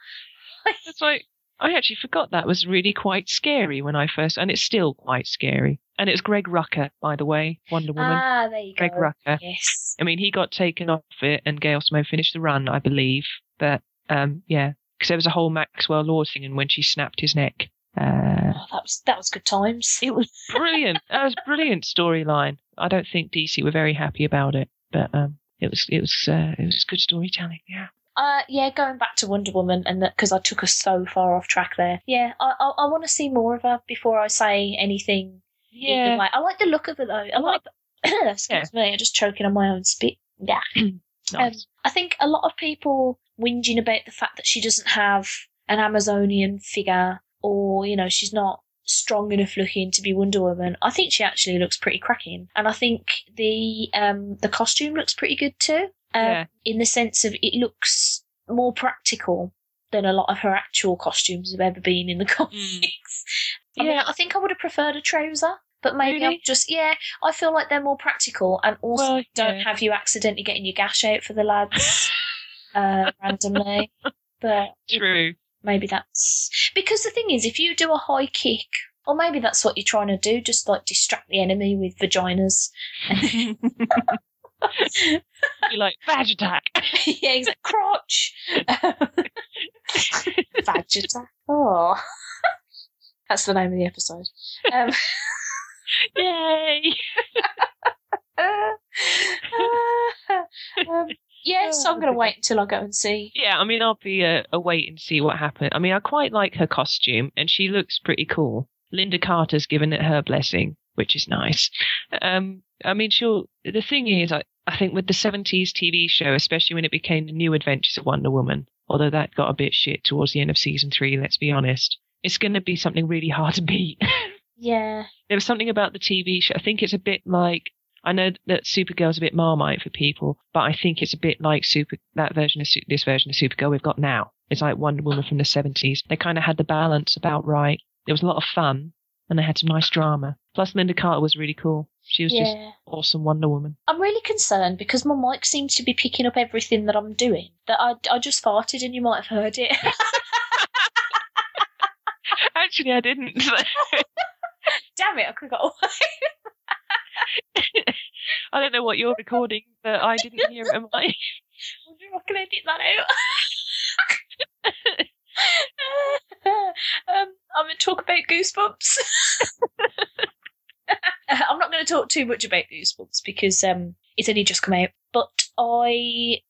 It's like I actually forgot that was really quite scary when I first, and it's still quite scary. And it's Greg Rucka, by the way, Wonder Woman. Ah, there you go. Greg Rucka. Yes. I mean, he got taken off it, and Gail Simone finished the run, I believe. But um, yeah, because there was a whole Maxwell Lord thing, and when she snapped his neck, uh, Oh, that was that was good times. it was brilliant. that was a brilliant storyline. I don't think DC were very happy about it, but um, it was it was uh, it was good storytelling. Yeah. Uh, yeah, going back to Wonder Woman, and because I took us so far off track there. Yeah, I I, I want to see more of her before I say anything. Yeah. I like the look of her though. I like. excuse me, I'm just choking on my own spit. Yeah. Nice. I think a lot of people whinging about the fact that she doesn't have an Amazonian figure or, you know, she's not strong enough looking to be Wonder Woman. I think she actually looks pretty cracking. And I think the um the costume looks pretty good too. Um, Yeah. in the sense of it looks more practical than a lot of her actual costumes have ever been in the comics. I mean, Yeah. I think I would have preferred a trouser. But maybe Really? I'm just yeah. I feel like they're more practical and also Well, don't yeah. have you accidentally getting your gash out for the lads uh, randomly. But True. maybe that's because the thing is, if you do a high kick, or maybe that's what you're trying to do, just like distract the enemy with vaginas. You're like badge attack. yeah, exactly. Crotch. Badge attack. Oh, that's the name of the episode. Um, Yay! um, yeah, so I'm going to wait until I go and see. Yeah, I mean, I'll be a, a wait and see what happens. I mean, I quite like her costume, and she looks pretty cool. Lynda Carter's given it her blessing, which is nice. Um, I mean, she'll. The thing is, I, I think with the 70s TV show, especially when it became the New Adventures of Wonder Woman, although that got a bit shit towards the end of season three, let's be honest, it's going to be something really hard to beat. Yeah, there was something about the TV show. I think it's a bit like I know that Supergirl's a bit marmite for people, but I think it's a bit like Super that version of this version of Supergirl we've got now. It's like Wonder Woman from the seventies. They kind of had the balance about right. There was a lot of fun, and they had some nice drama. Plus, Lynda Carter was really cool. She was just awesome Wonder Woman. I'm really concerned because my mic seems to be picking up everything that I'm doing. That I, I just farted and you might have heard it. Actually, I didn't. Damn it, I could have got away. I don't know what you're recording, but I didn't hear it. Am I? I wonder if I can edit that out. um, I'm going to talk about Goosebumps. I'm not going to talk too much about Goosebumps because um, it's only just come out. But I,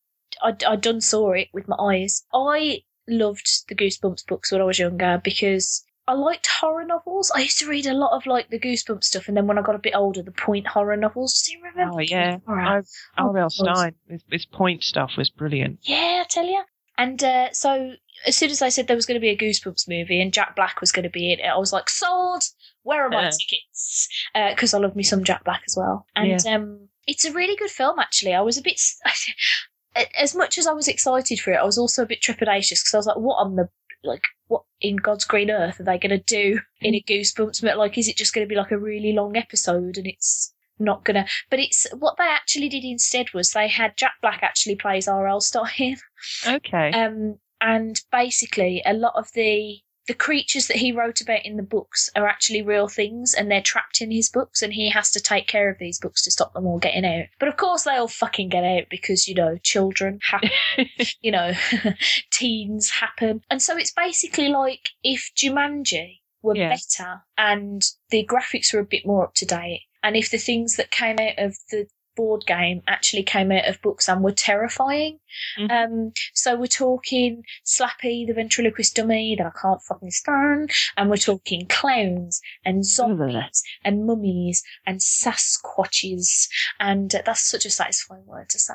I, I done saw it with my eyes. I loved the Goosebumps books when I was younger because I liked horror novels. I used to read a lot of like the Goosebumps stuff, and then when I got a bit older, the point horror novels. Do you remember? Oh yeah? I, Oh, Stine. His, his point stuff was brilliant. Yeah, I tell you. And uh, so as soon as I said there was going to be a Goosebumps movie and Jack Black was going to be in it, I was like, sold. Where are my Yeah. tickets? Because I love me some Jack Black as well. And um, it's a really good film, actually. I was a bit. As much as I was excited for it, I was also a bit trepidatious because I was like, "What on the like? What in God's green earth are they going to do in a Goosebumps? But like, is it just going to be like a really long episode and it's not gonna? But it's what they actually did instead was they had Jack Black actually plays R.L. Stine, Okay. um, and basically a lot of the the creatures that he wrote about in the books are actually real things and they're trapped in his books and he has to take care of these books to stop them all getting out. But of course they all fucking get out because, you know, children happen, you know, teens happen. And so it's basically like if Jumanji were Yeah. better and the graphics were a bit more up to date and if the things that came out of the board game actually came out of books and were terrifying. Mhm. Um, so we're talking Slappy, the ventriloquist dummy that I can't fucking stand, and we're talking clowns and zombies and mummies and Sasquatches, and uh, that's such a satisfying word to say.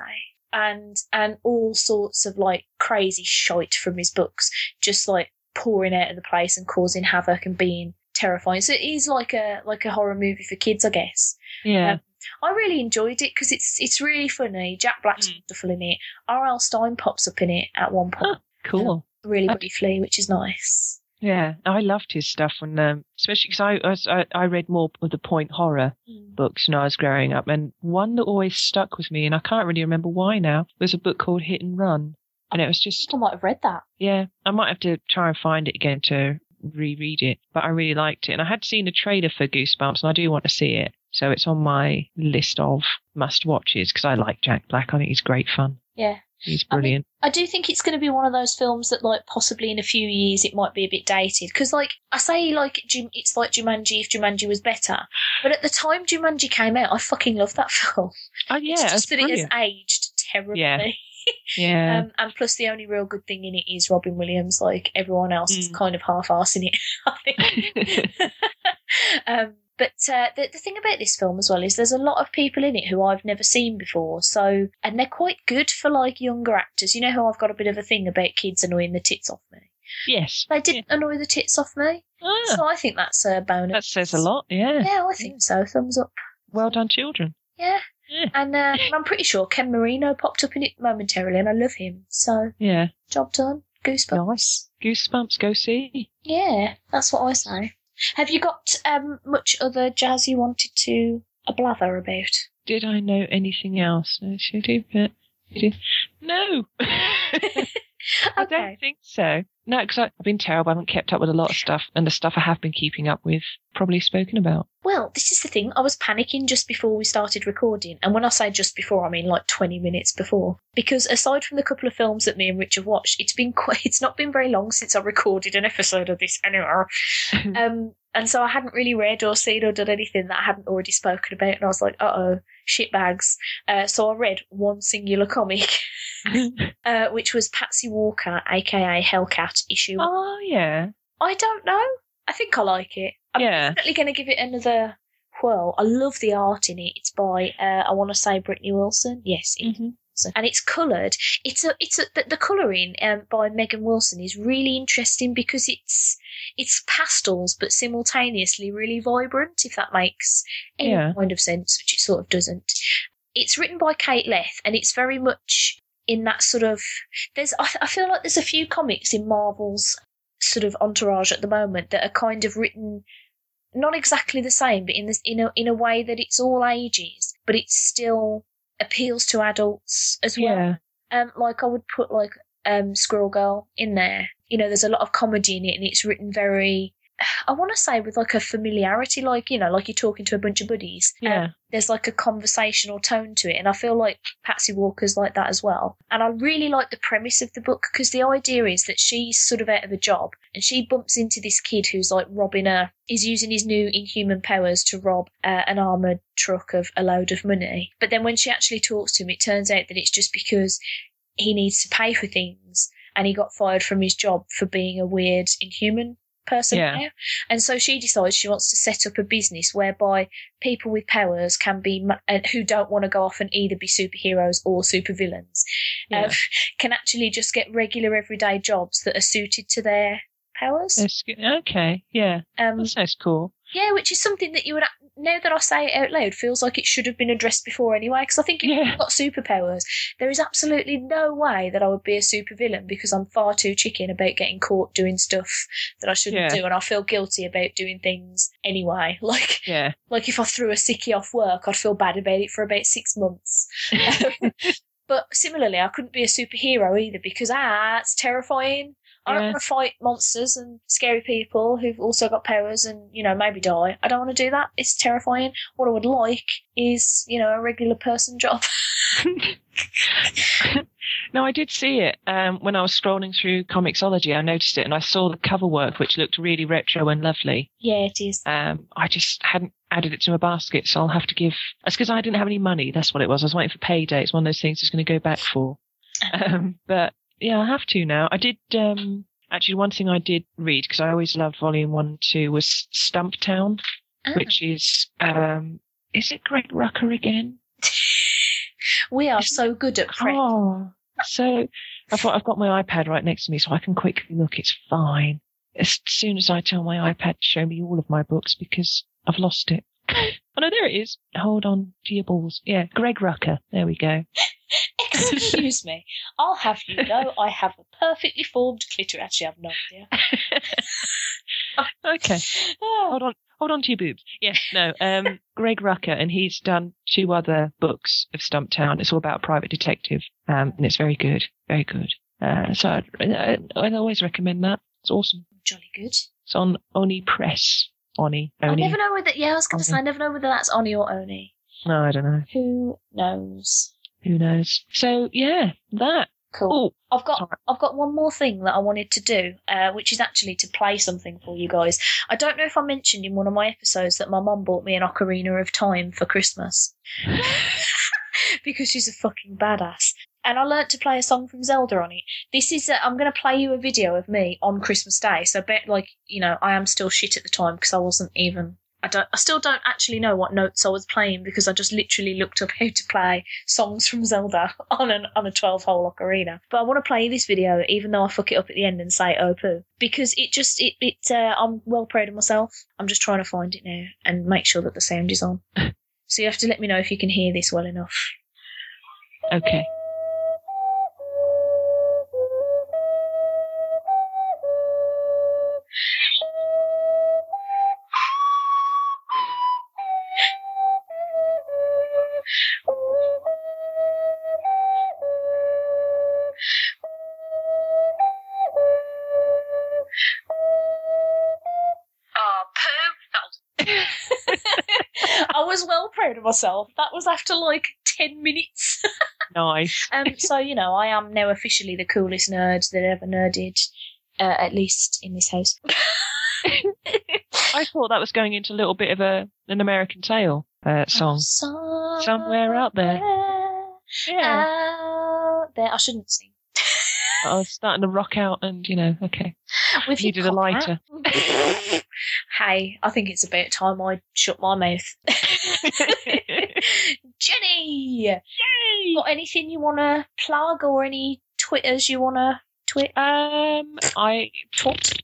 And and all sorts of like crazy shite from his books, just like pouring out of the place and causing havoc and being terrifying. So it is like a like a horror movie for kids, I guess. Yeah. Um, I really enjoyed it because it's it's really funny. Jack Black's Mm. wonderful in it. R.L. Stine pops up in it at one point, cool. really I- briefly, which is nice. Yeah, I loved his stuff, and um, especially because I, I I I read more of the point horror books when I was growing up, and one that always stuck with me, and I can't really remember why now, was a book called Hit and Run, and it was just I might have read that. yeah, I might have to try and find it again to reread it, but I really liked it, and I had seen a trailer for Goosebumps, and I do want to see it, so it's on my list of must watches because I like Jack Black. I think he's great fun. Yeah. He's I mean- brilliant. I do think it's going to be one of those films that, like, possibly in a few years it might be a bit dated. Because, like, I say, like, it's like Jumanji if Jumanji was better. But at the time Jumanji came out, I fucking loved that film. oh yeah, it's just that it has aged terribly. Yeah. yeah. Um, and plus, the only real good thing in it is Robin Williams. Like everyone else is Mm. kind of half-arsing it. I think. um, but uh, the the thing about this film as well is there's a lot of people in it who I've never seen before. So and they're quite good for like younger actors. You know how I've got a bit of a thing about kids annoying the tits off me. yes. They didn't annoy the tits off me, Ah, so I think that's a bonus. that says a lot. Yeah. Yeah, I think so. Thumbs up. Well done, children. Yeah. Yeah. And, uh, and I'm pretty sure Ken Marino popped up in it momentarily, and I love him. So Yeah. job done. Goosebumps. Nice. Goosebumps, go see. Yeah, that's what I say. Have you got um, much other jazz you wanted to blather about? Did I know anything else? No, should I? But no. I Okay. don't think so. No, because I've been terrible. I haven't kept up with a lot of stuff, and the stuff I have been keeping up with, probably spoken about. Well, this is the thing. I was panicking just before we started recording. And when I say just before, I mean like 20 minutes before. Because aside from the couple of films that me and Rich have watched, it's been quite, it's not been very long since I recorded an episode of this anyway. Um, and so I hadn't really read or seen or done anything that I hadn't already spoken about. And I was like, uh oh, shit bags. Uh, so I read one singular comic, uh, which was Patsy Walker, aka Hellcat issue. oh yeah, I don't know. I think I like it. I'm Yeah. definitely going to give it another whirl. I love the art in it. It's by, uh, I want to say Brittany Wilson. Yes, it And it's coloured. It's a, it's a, the, the colouring um, by Megan Wilson is really interesting because it's, it's pastels but simultaneously really vibrant. If that makes any Yeah. kind of sense, which it sort of doesn't. It's written by Kate Leth, and it's very much in that sort of. There's, I, I feel like there's a few comics in Marvel's sort of entourage at the moment that are kind of written not exactly the same, but in this in a in a way that it's all ages, but it's still appeals to adults as well. yeah, Um, like I would put like um Squirrel Girl in there. You know, there's a lot of comedy in it, and it's written very. I want to say with like a familiarity, like you know, like you're talking to a bunch of buddies. Um, Yeah. there's like a conversational tone to it, and I feel like Patsy Walker's like that as well. And I really like the premise of the book because the idea is that she's sort of out of a job, and she bumps into this kid who's like robbing her. He's using his new inhuman powers to rob uh, an armored truck of a load of money. But then when she actually talks to him, it turns out that it's just because he needs to pay for things and he got fired from his job for being a weird inhuman person Yeah. now. And so she decides she wants to set up a business whereby people with powers can be, and who don't want to go off and either be superheroes or supervillains, yeah. uh, can actually just get regular everyday jobs that are suited to their powers. Okay, yeah, Um, that sounds cool. yeah, which is something that you would, now that I say it out loud, feels like it should have been addressed before anyway. Because I think if Yeah. you've got superpowers, there is absolutely no way that I would be a supervillain because I'm far too chicken about getting caught doing stuff that I shouldn't Yeah. do, and I feel guilty about doing things anyway. Like, Yeah, like if I threw a sickie off work, I'd feel bad about it for about six months. But similarly, I couldn't be a superhero either because ah, it's terrifying. I don't Yeah. want to fight monsters and scary people who've also got powers and, you know, maybe die. I don't want to do that. It's terrifying. What I would like is, you know, a regular person job. No, I did see it um, when I was scrolling through Comixology. I noticed it and I saw the cover work, which looked really retro and lovely. Yeah, it is. Um, I just hadn't added it to my basket, so I'll have to give. That's because I didn't have any money. That's what it was. I was waiting for payday. It's one of those things that's going to go back for. Um, but yeah, I have to now. I did. Um, actually, one thing I did read because I always loved Volume One Two was Stumptown, Ah. which is um, is it Greg Rucka again? we are so good at prep. Oh, so I've got, I've got my iPad right next to me, so I can quickly look. It's fine. As soon as I tell my iPad to show me all of my books because I've lost it. oh no, there it is. Hold on to your balls. Yeah, Greg Rucka. There we go. Excuse me. I'll have you know I have a perfectly formed clitoris. Actually, I have no idea. Okay, Ah, hold on. Hold on to your boobs. Yeah, no. Um, Greg Rucka, and he's done two other books of Stumptown. It's all about a private detective, um, and it's very good, very good. Uh, so I'd, I'd always recommend that. It's awesome. jolly good. It's on Oni Press. Oni. I never know whether. Yeah, I was going to say, I never know whether that's Oni or Oni. No, I don't know. Who knows? Who knows? So yeah, that. Cool. Oh, I've got. I've got one more thing that I wanted to do, uh, which is actually to play something for you guys. I don't know if I mentioned in one of my episodes that my mum bought me an Ocarina of Time for Christmas because she's a fucking badass. And I learnt to play a song from Zelda on it. This is, uh, I'm going to play you a video of me on Christmas Day. So, bet like, you know, I am still shit at the time because I wasn't even, I don't, I still don't actually know what notes I was playing because I just literally looked up how to play songs from Zelda on an on a 12 hole ocarina. But I want to play this video even though I fuck it up at the end and say oh poo because it just it it uh, I'm well proud of myself. I'm just trying to find it now and make sure that the sound is on. so you have to let me know if you can hear this well enough. okay. Of myself. That was after like 10 minutes. Nice. Um, so, you know, I am now officially the coolest nerd that ever nerded, uh, at least in this house. I thought that was going into a little bit of a an American Tale uh, song. Somewhere out there. Yeah. Out there. I shouldn't sing. I was starting to rock out, and you know, okay. With Needed a lighter. hey, I think it's about time I shut my mouth. Jenny, Yay! got anything you want to plug or any Twitters you want to twit? Um, I Twat?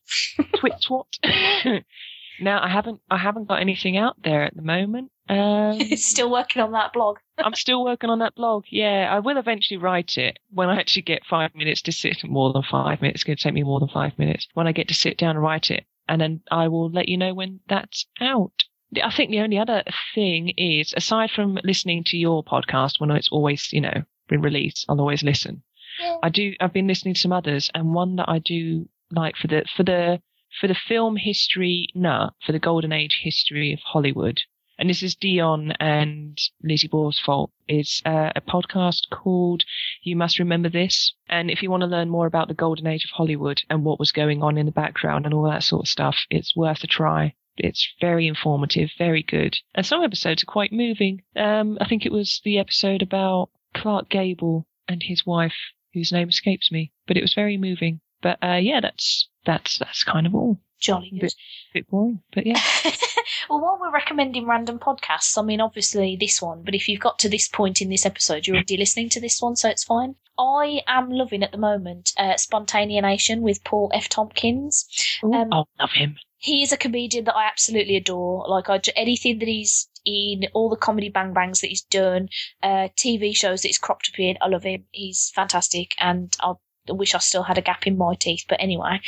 twit twat. now I haven't I haven't got anything out there at the moment. Um, Still working on that blog. I'm still working on that blog. Yeah, I will eventually write it when I actually get five minutes to sit. More than five minutes. It's going to take me more than five minutes when I get to sit down and write it, and then I will let you know when that's out. I think the only other thing is, aside from listening to your podcast when it's always, you know, been released, I'll always listen. Yeah. I do. I've been listening to some others, and one that I do like for the for the for the film history nut for the golden age history of Hollywood. And this is Dion and Lizzie Borsfault. Is uh, a podcast called "You Must Remember This." And if you want to learn more about the golden age of Hollywood and what was going on in the background and all that sort of stuff, it's worth a try. It's very informative, very good, and some episodes are quite moving. Um, I think it was the episode about Clark Gable and his wife, whose name escapes me, but it was very moving. But uh, yeah, that's that's that's kind of all. Jolly good. Bit- bit boring, but yeah. well, while we're recommending random podcasts, I mean, obviously this one, but if you've got to this point in this episode, you're already listening to this one, so it's fine. I am loving at the moment uh, Spontaneanation with Paul F. Tompkins. Um, oh, love him. He is a comedian that I absolutely adore. Like, I, anything that he's in, all the comedy bang bangs that he's done, uh, TV shows that he's cropped up in, I love him. He's fantastic, and I wish I still had a gap in my teeth. But anyway,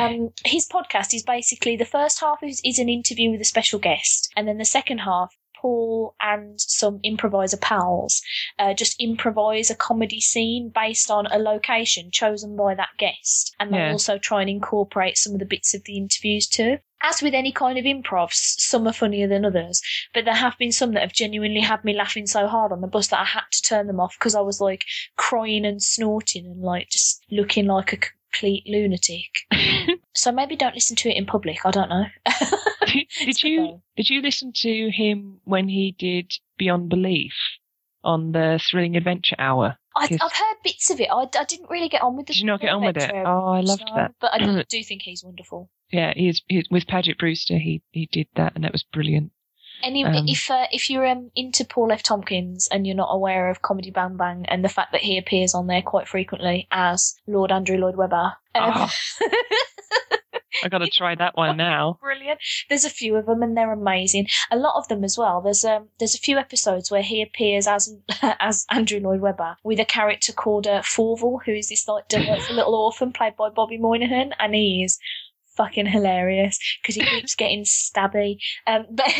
um, his podcast is basically the first half is, is an interview with a special guest, and then the second half, Paul and some improviser pals uh, just improvise a comedy scene based on a location chosen by that guest, and they Yeah. also try and incorporate some of the bits of the interviews too. as with any kind of improv, some are funnier than others, but there have been some that have genuinely had me laughing so hard on the bus that I had to turn them off because I was like crying and snorting and like just looking like a complete lunatic. So maybe don't listen to it in public. I don't know. did, It's did good you though. did you listen to him when he did Beyond Belief on the Thrilling Adventure Hour? I, I've heard bits of it. I, I didn't really get on with the. Did you not get on with it? Oh, I loved no, that. But I do, think he's wonderful. Yeah, he's, he's with Paget Brewster. He he did that, and that was brilliant. Any, Um, if uh, if you're um, into Paul F. Tompkins and you're not aware of Comedy Bang Bang and the fact that he appears on there quite frequently as Lord Andrew Lloyd Webber, um, Oh. I got to try that one now. brilliant. There's a few of them and they're amazing. A lot of them as well. There's um there's a few episodes where he appears as as Andrew Lloyd Webber with a character called uh, Fourvel, who is this like delightful little orphan played by Bobby Moynihan, and he is fucking hilarious because he keeps getting stabby. Um, but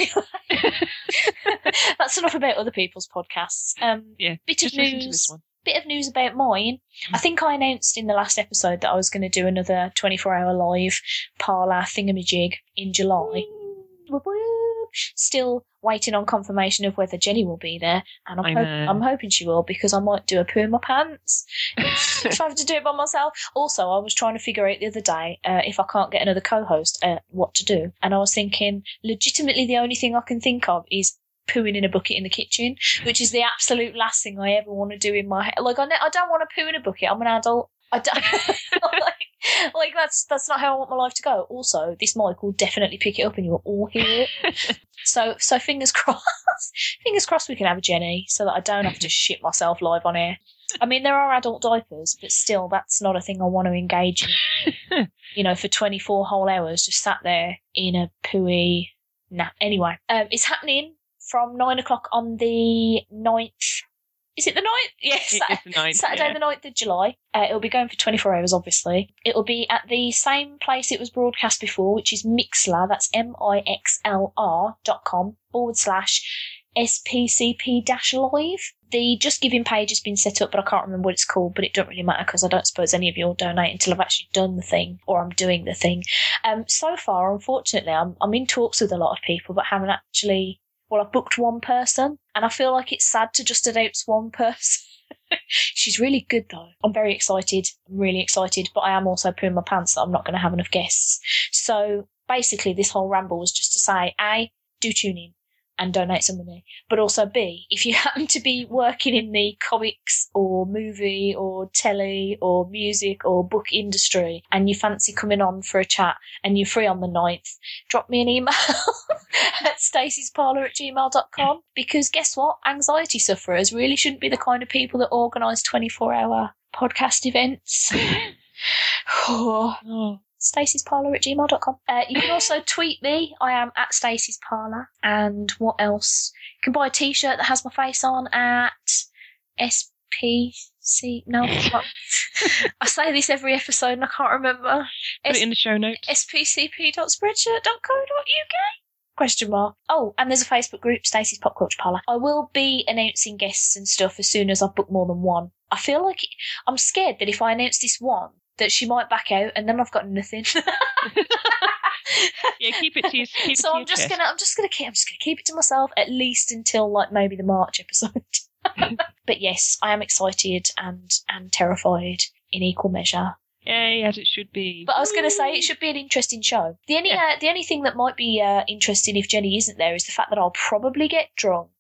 that's enough about other people's podcasts. Um, Yeah, bit of Just listen to this news. Bit of news about mine. I think I announced in the last episode that I was going to do another 24 hour live parlour thingamajig in July. Still waiting on confirmation of whether Jenny will be there, and I'm, know. I'm hoping she will because I might do a poo in my pants if I have to do it by myself. Also, I was trying to figure out the other day uh, if I can't get another co-host, uh, what to do, and I was thinking, legitimately, the only thing I can think of is pooing in a bucket in the kitchen, which is the absolute last thing I ever want to do in my head. Like, I, ne- I don't want to poo in a bucket. I'm an adult. I don't like, like that's that's not how I want my life to go. Also, this mic will definitely pick it up, and you'll all hear it. so, so fingers crossed. fingers crossed we can have a Jenny, so that I don't have to shit myself live on air. I mean, there are adult diapers, but still, that's not a thing I want to engage in. you know, for 24 whole hours, just sat there in a pooey. Nah. Anyway, um, it's happening from nine o'clock on the 9th. Is it the 9th? Yes. Is the ninth, Saturday yeah. the 9th of July. Uh, it'll be going for 24 hours, obviously. It'll be at the same place it was broadcast before, which is Mixlr. That's M-I-X-L-R dot com forward slash SPCP dash live. The Just Giving page has been set up, but I can't remember what it's called, but it don't really matter because I don't suppose any of you will donate until I've actually done the thing or I'm doing the thing. Um, so far, unfortunately, I'm, I'm in talks with a lot of people, but haven't actually, well, I've booked one person and I feel like it's sad to just announce one person. She's really good though. I'm very excited. I'm really excited, but I am also pooing my pants that I'm not going to have enough guests. So basically, this whole ramble was just to say, A, do tune in and donate some money. But also B, if you happen to be working in the comics or movie or telly or music or book industry and you fancy coming on for a chat and you're free on the 9th, drop me an email at stacysparlour at gmail.com because guess what? Anxiety sufferers really shouldn't be the kind of people that organise 24 hour podcast events. Oh. oh. Stacysparlour at gmail.com. Uh, you can also tweet me. I am at Stacey's Parlour. And what else? You can buy a t shirt that has my face on at SPC. No. I say this every episode and I can't remember. put it in the show notes. spcp.spreadshirt.co.uk? Question mark. Oh, and there's a Facebook group, Stacey's Pop Culture Parlour. I will be announcing guests and stuff as soon as I've booked more than one. I feel like I'm scared that if I announce this one, that she might back out and then I've got nothing. Yeah, keep it to your, keep it so to I'm just chest. gonna I'm just gonna keep I'm just gonna keep it to myself at least until like maybe the March episode. but yes, I am excited and and terrified in equal measure. Yay, as it should be. But I was going to say it should be an interesting show. The only Yeah. uh, the only thing that might be uh, interesting if Jenny isn't there is the fact that I'll probably get drunk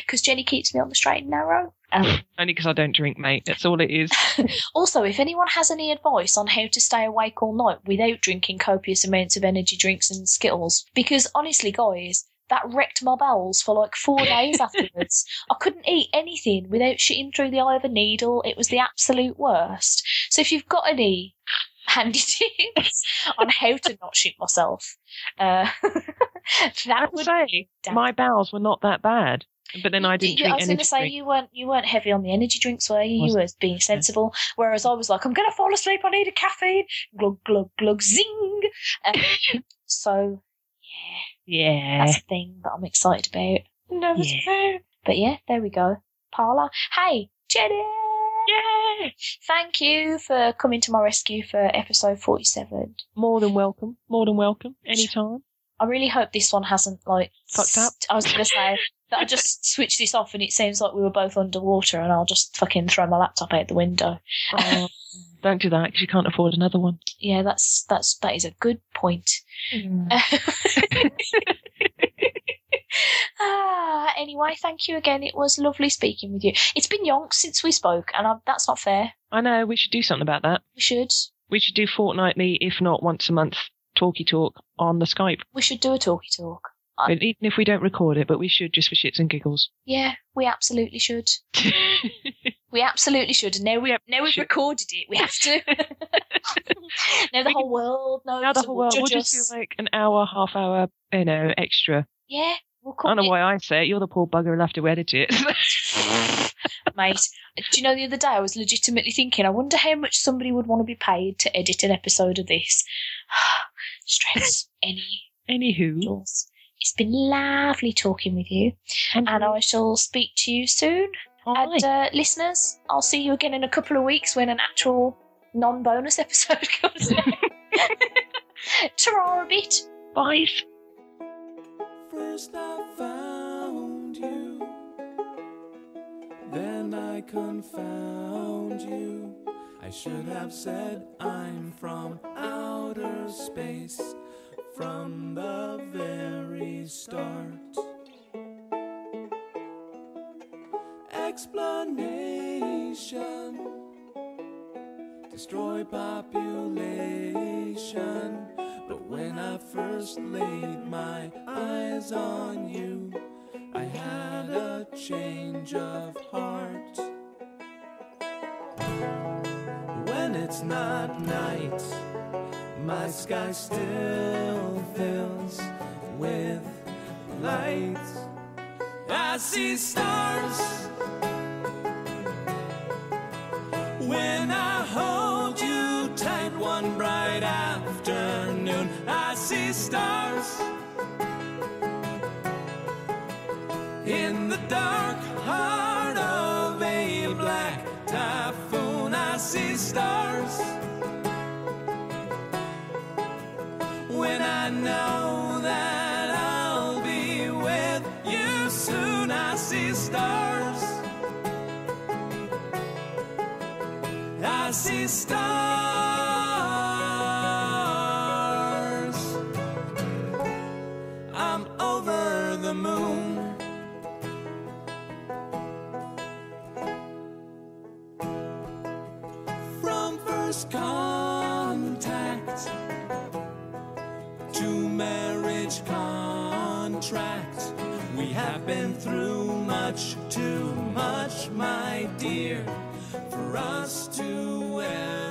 because Jenny keeps me on the straight and narrow. Um, Only because I don't drink, mate. That's all it is. also, if anyone has any advice on how to stay awake all night without drinking copious amounts of energy drinks and Skittles, because honestly, guys. That wrecked my bowels for like four days afterwards. I couldn't eat anything without shitting through the eye of a needle. It was the absolute worst. So if you've got any handy tips on how to not shoot myself, uh, that would. say my bowels were not that bad, but then I didn't Yeah, I was going to say drink. you weren't you weren't heavy on the energy drinks, were you? You were being sensible. Whereas I was like, I'm going to fall asleep. I need a caffeine. Glug glug glug zing. Um, so yeah, Yeah. that's a thing that I'm excited about. Nervous Yeah. about. But yeah, there we go. Parla. Hey, Jenny. Yeah! Thank you for coming to my rescue for episode 47. More than welcome. More than welcome. Anytime. I really hope this one hasn't, like, Fucked up? I was going to say that I just switched this off and it seems like we were both underwater and I'll just fucking throw my laptop out the window. Oh, don't do that because you can't afford another one. Yeah, that's, that's, that is a good point. ah, anyway, thank you again. It was lovely speaking with you. It's been yonks since we spoke, and I, that's not fair. I know, we should do something about that. We should. We should do fortnightly, if not once a month, talky talk on the Skype. We should do a talkie talk. But even if we don't record it, but we should just for shits and giggles. Yeah, we absolutely should. We absolutely should. And now we now we've Should. recorded it. We have to. now the We whole world knows. now the and whole will world, we'll judge just us. do like an hour, half hour, you know, extra. Yeah, we'll I call don't know it. why I say it. You're the poor bugger who'll have to edit it. Mate, do you know the other day I was legitimately thinking, I wonder how much somebody would want to be paid to edit an episode of this. Stress any Anywho, Jules. It's been lovely talking with you, and I shall speak to you soon. Bye. And uh, listeners, I'll see you again in a couple of weeks when an actual non-bonus episode comes out. Ta-ra a bit. Bye. Then I confound you. I should have said I'm from outer space from the very start. Explanation destroy population. But when I first laid my eyes on you, I had change of heart. When it's not night, my sky still fills with light. I see stars when I hold you tight one bright afternoon. I see stars stars when I know that I'll be with you soon. I see stars. I see stars. My dear, for us to ever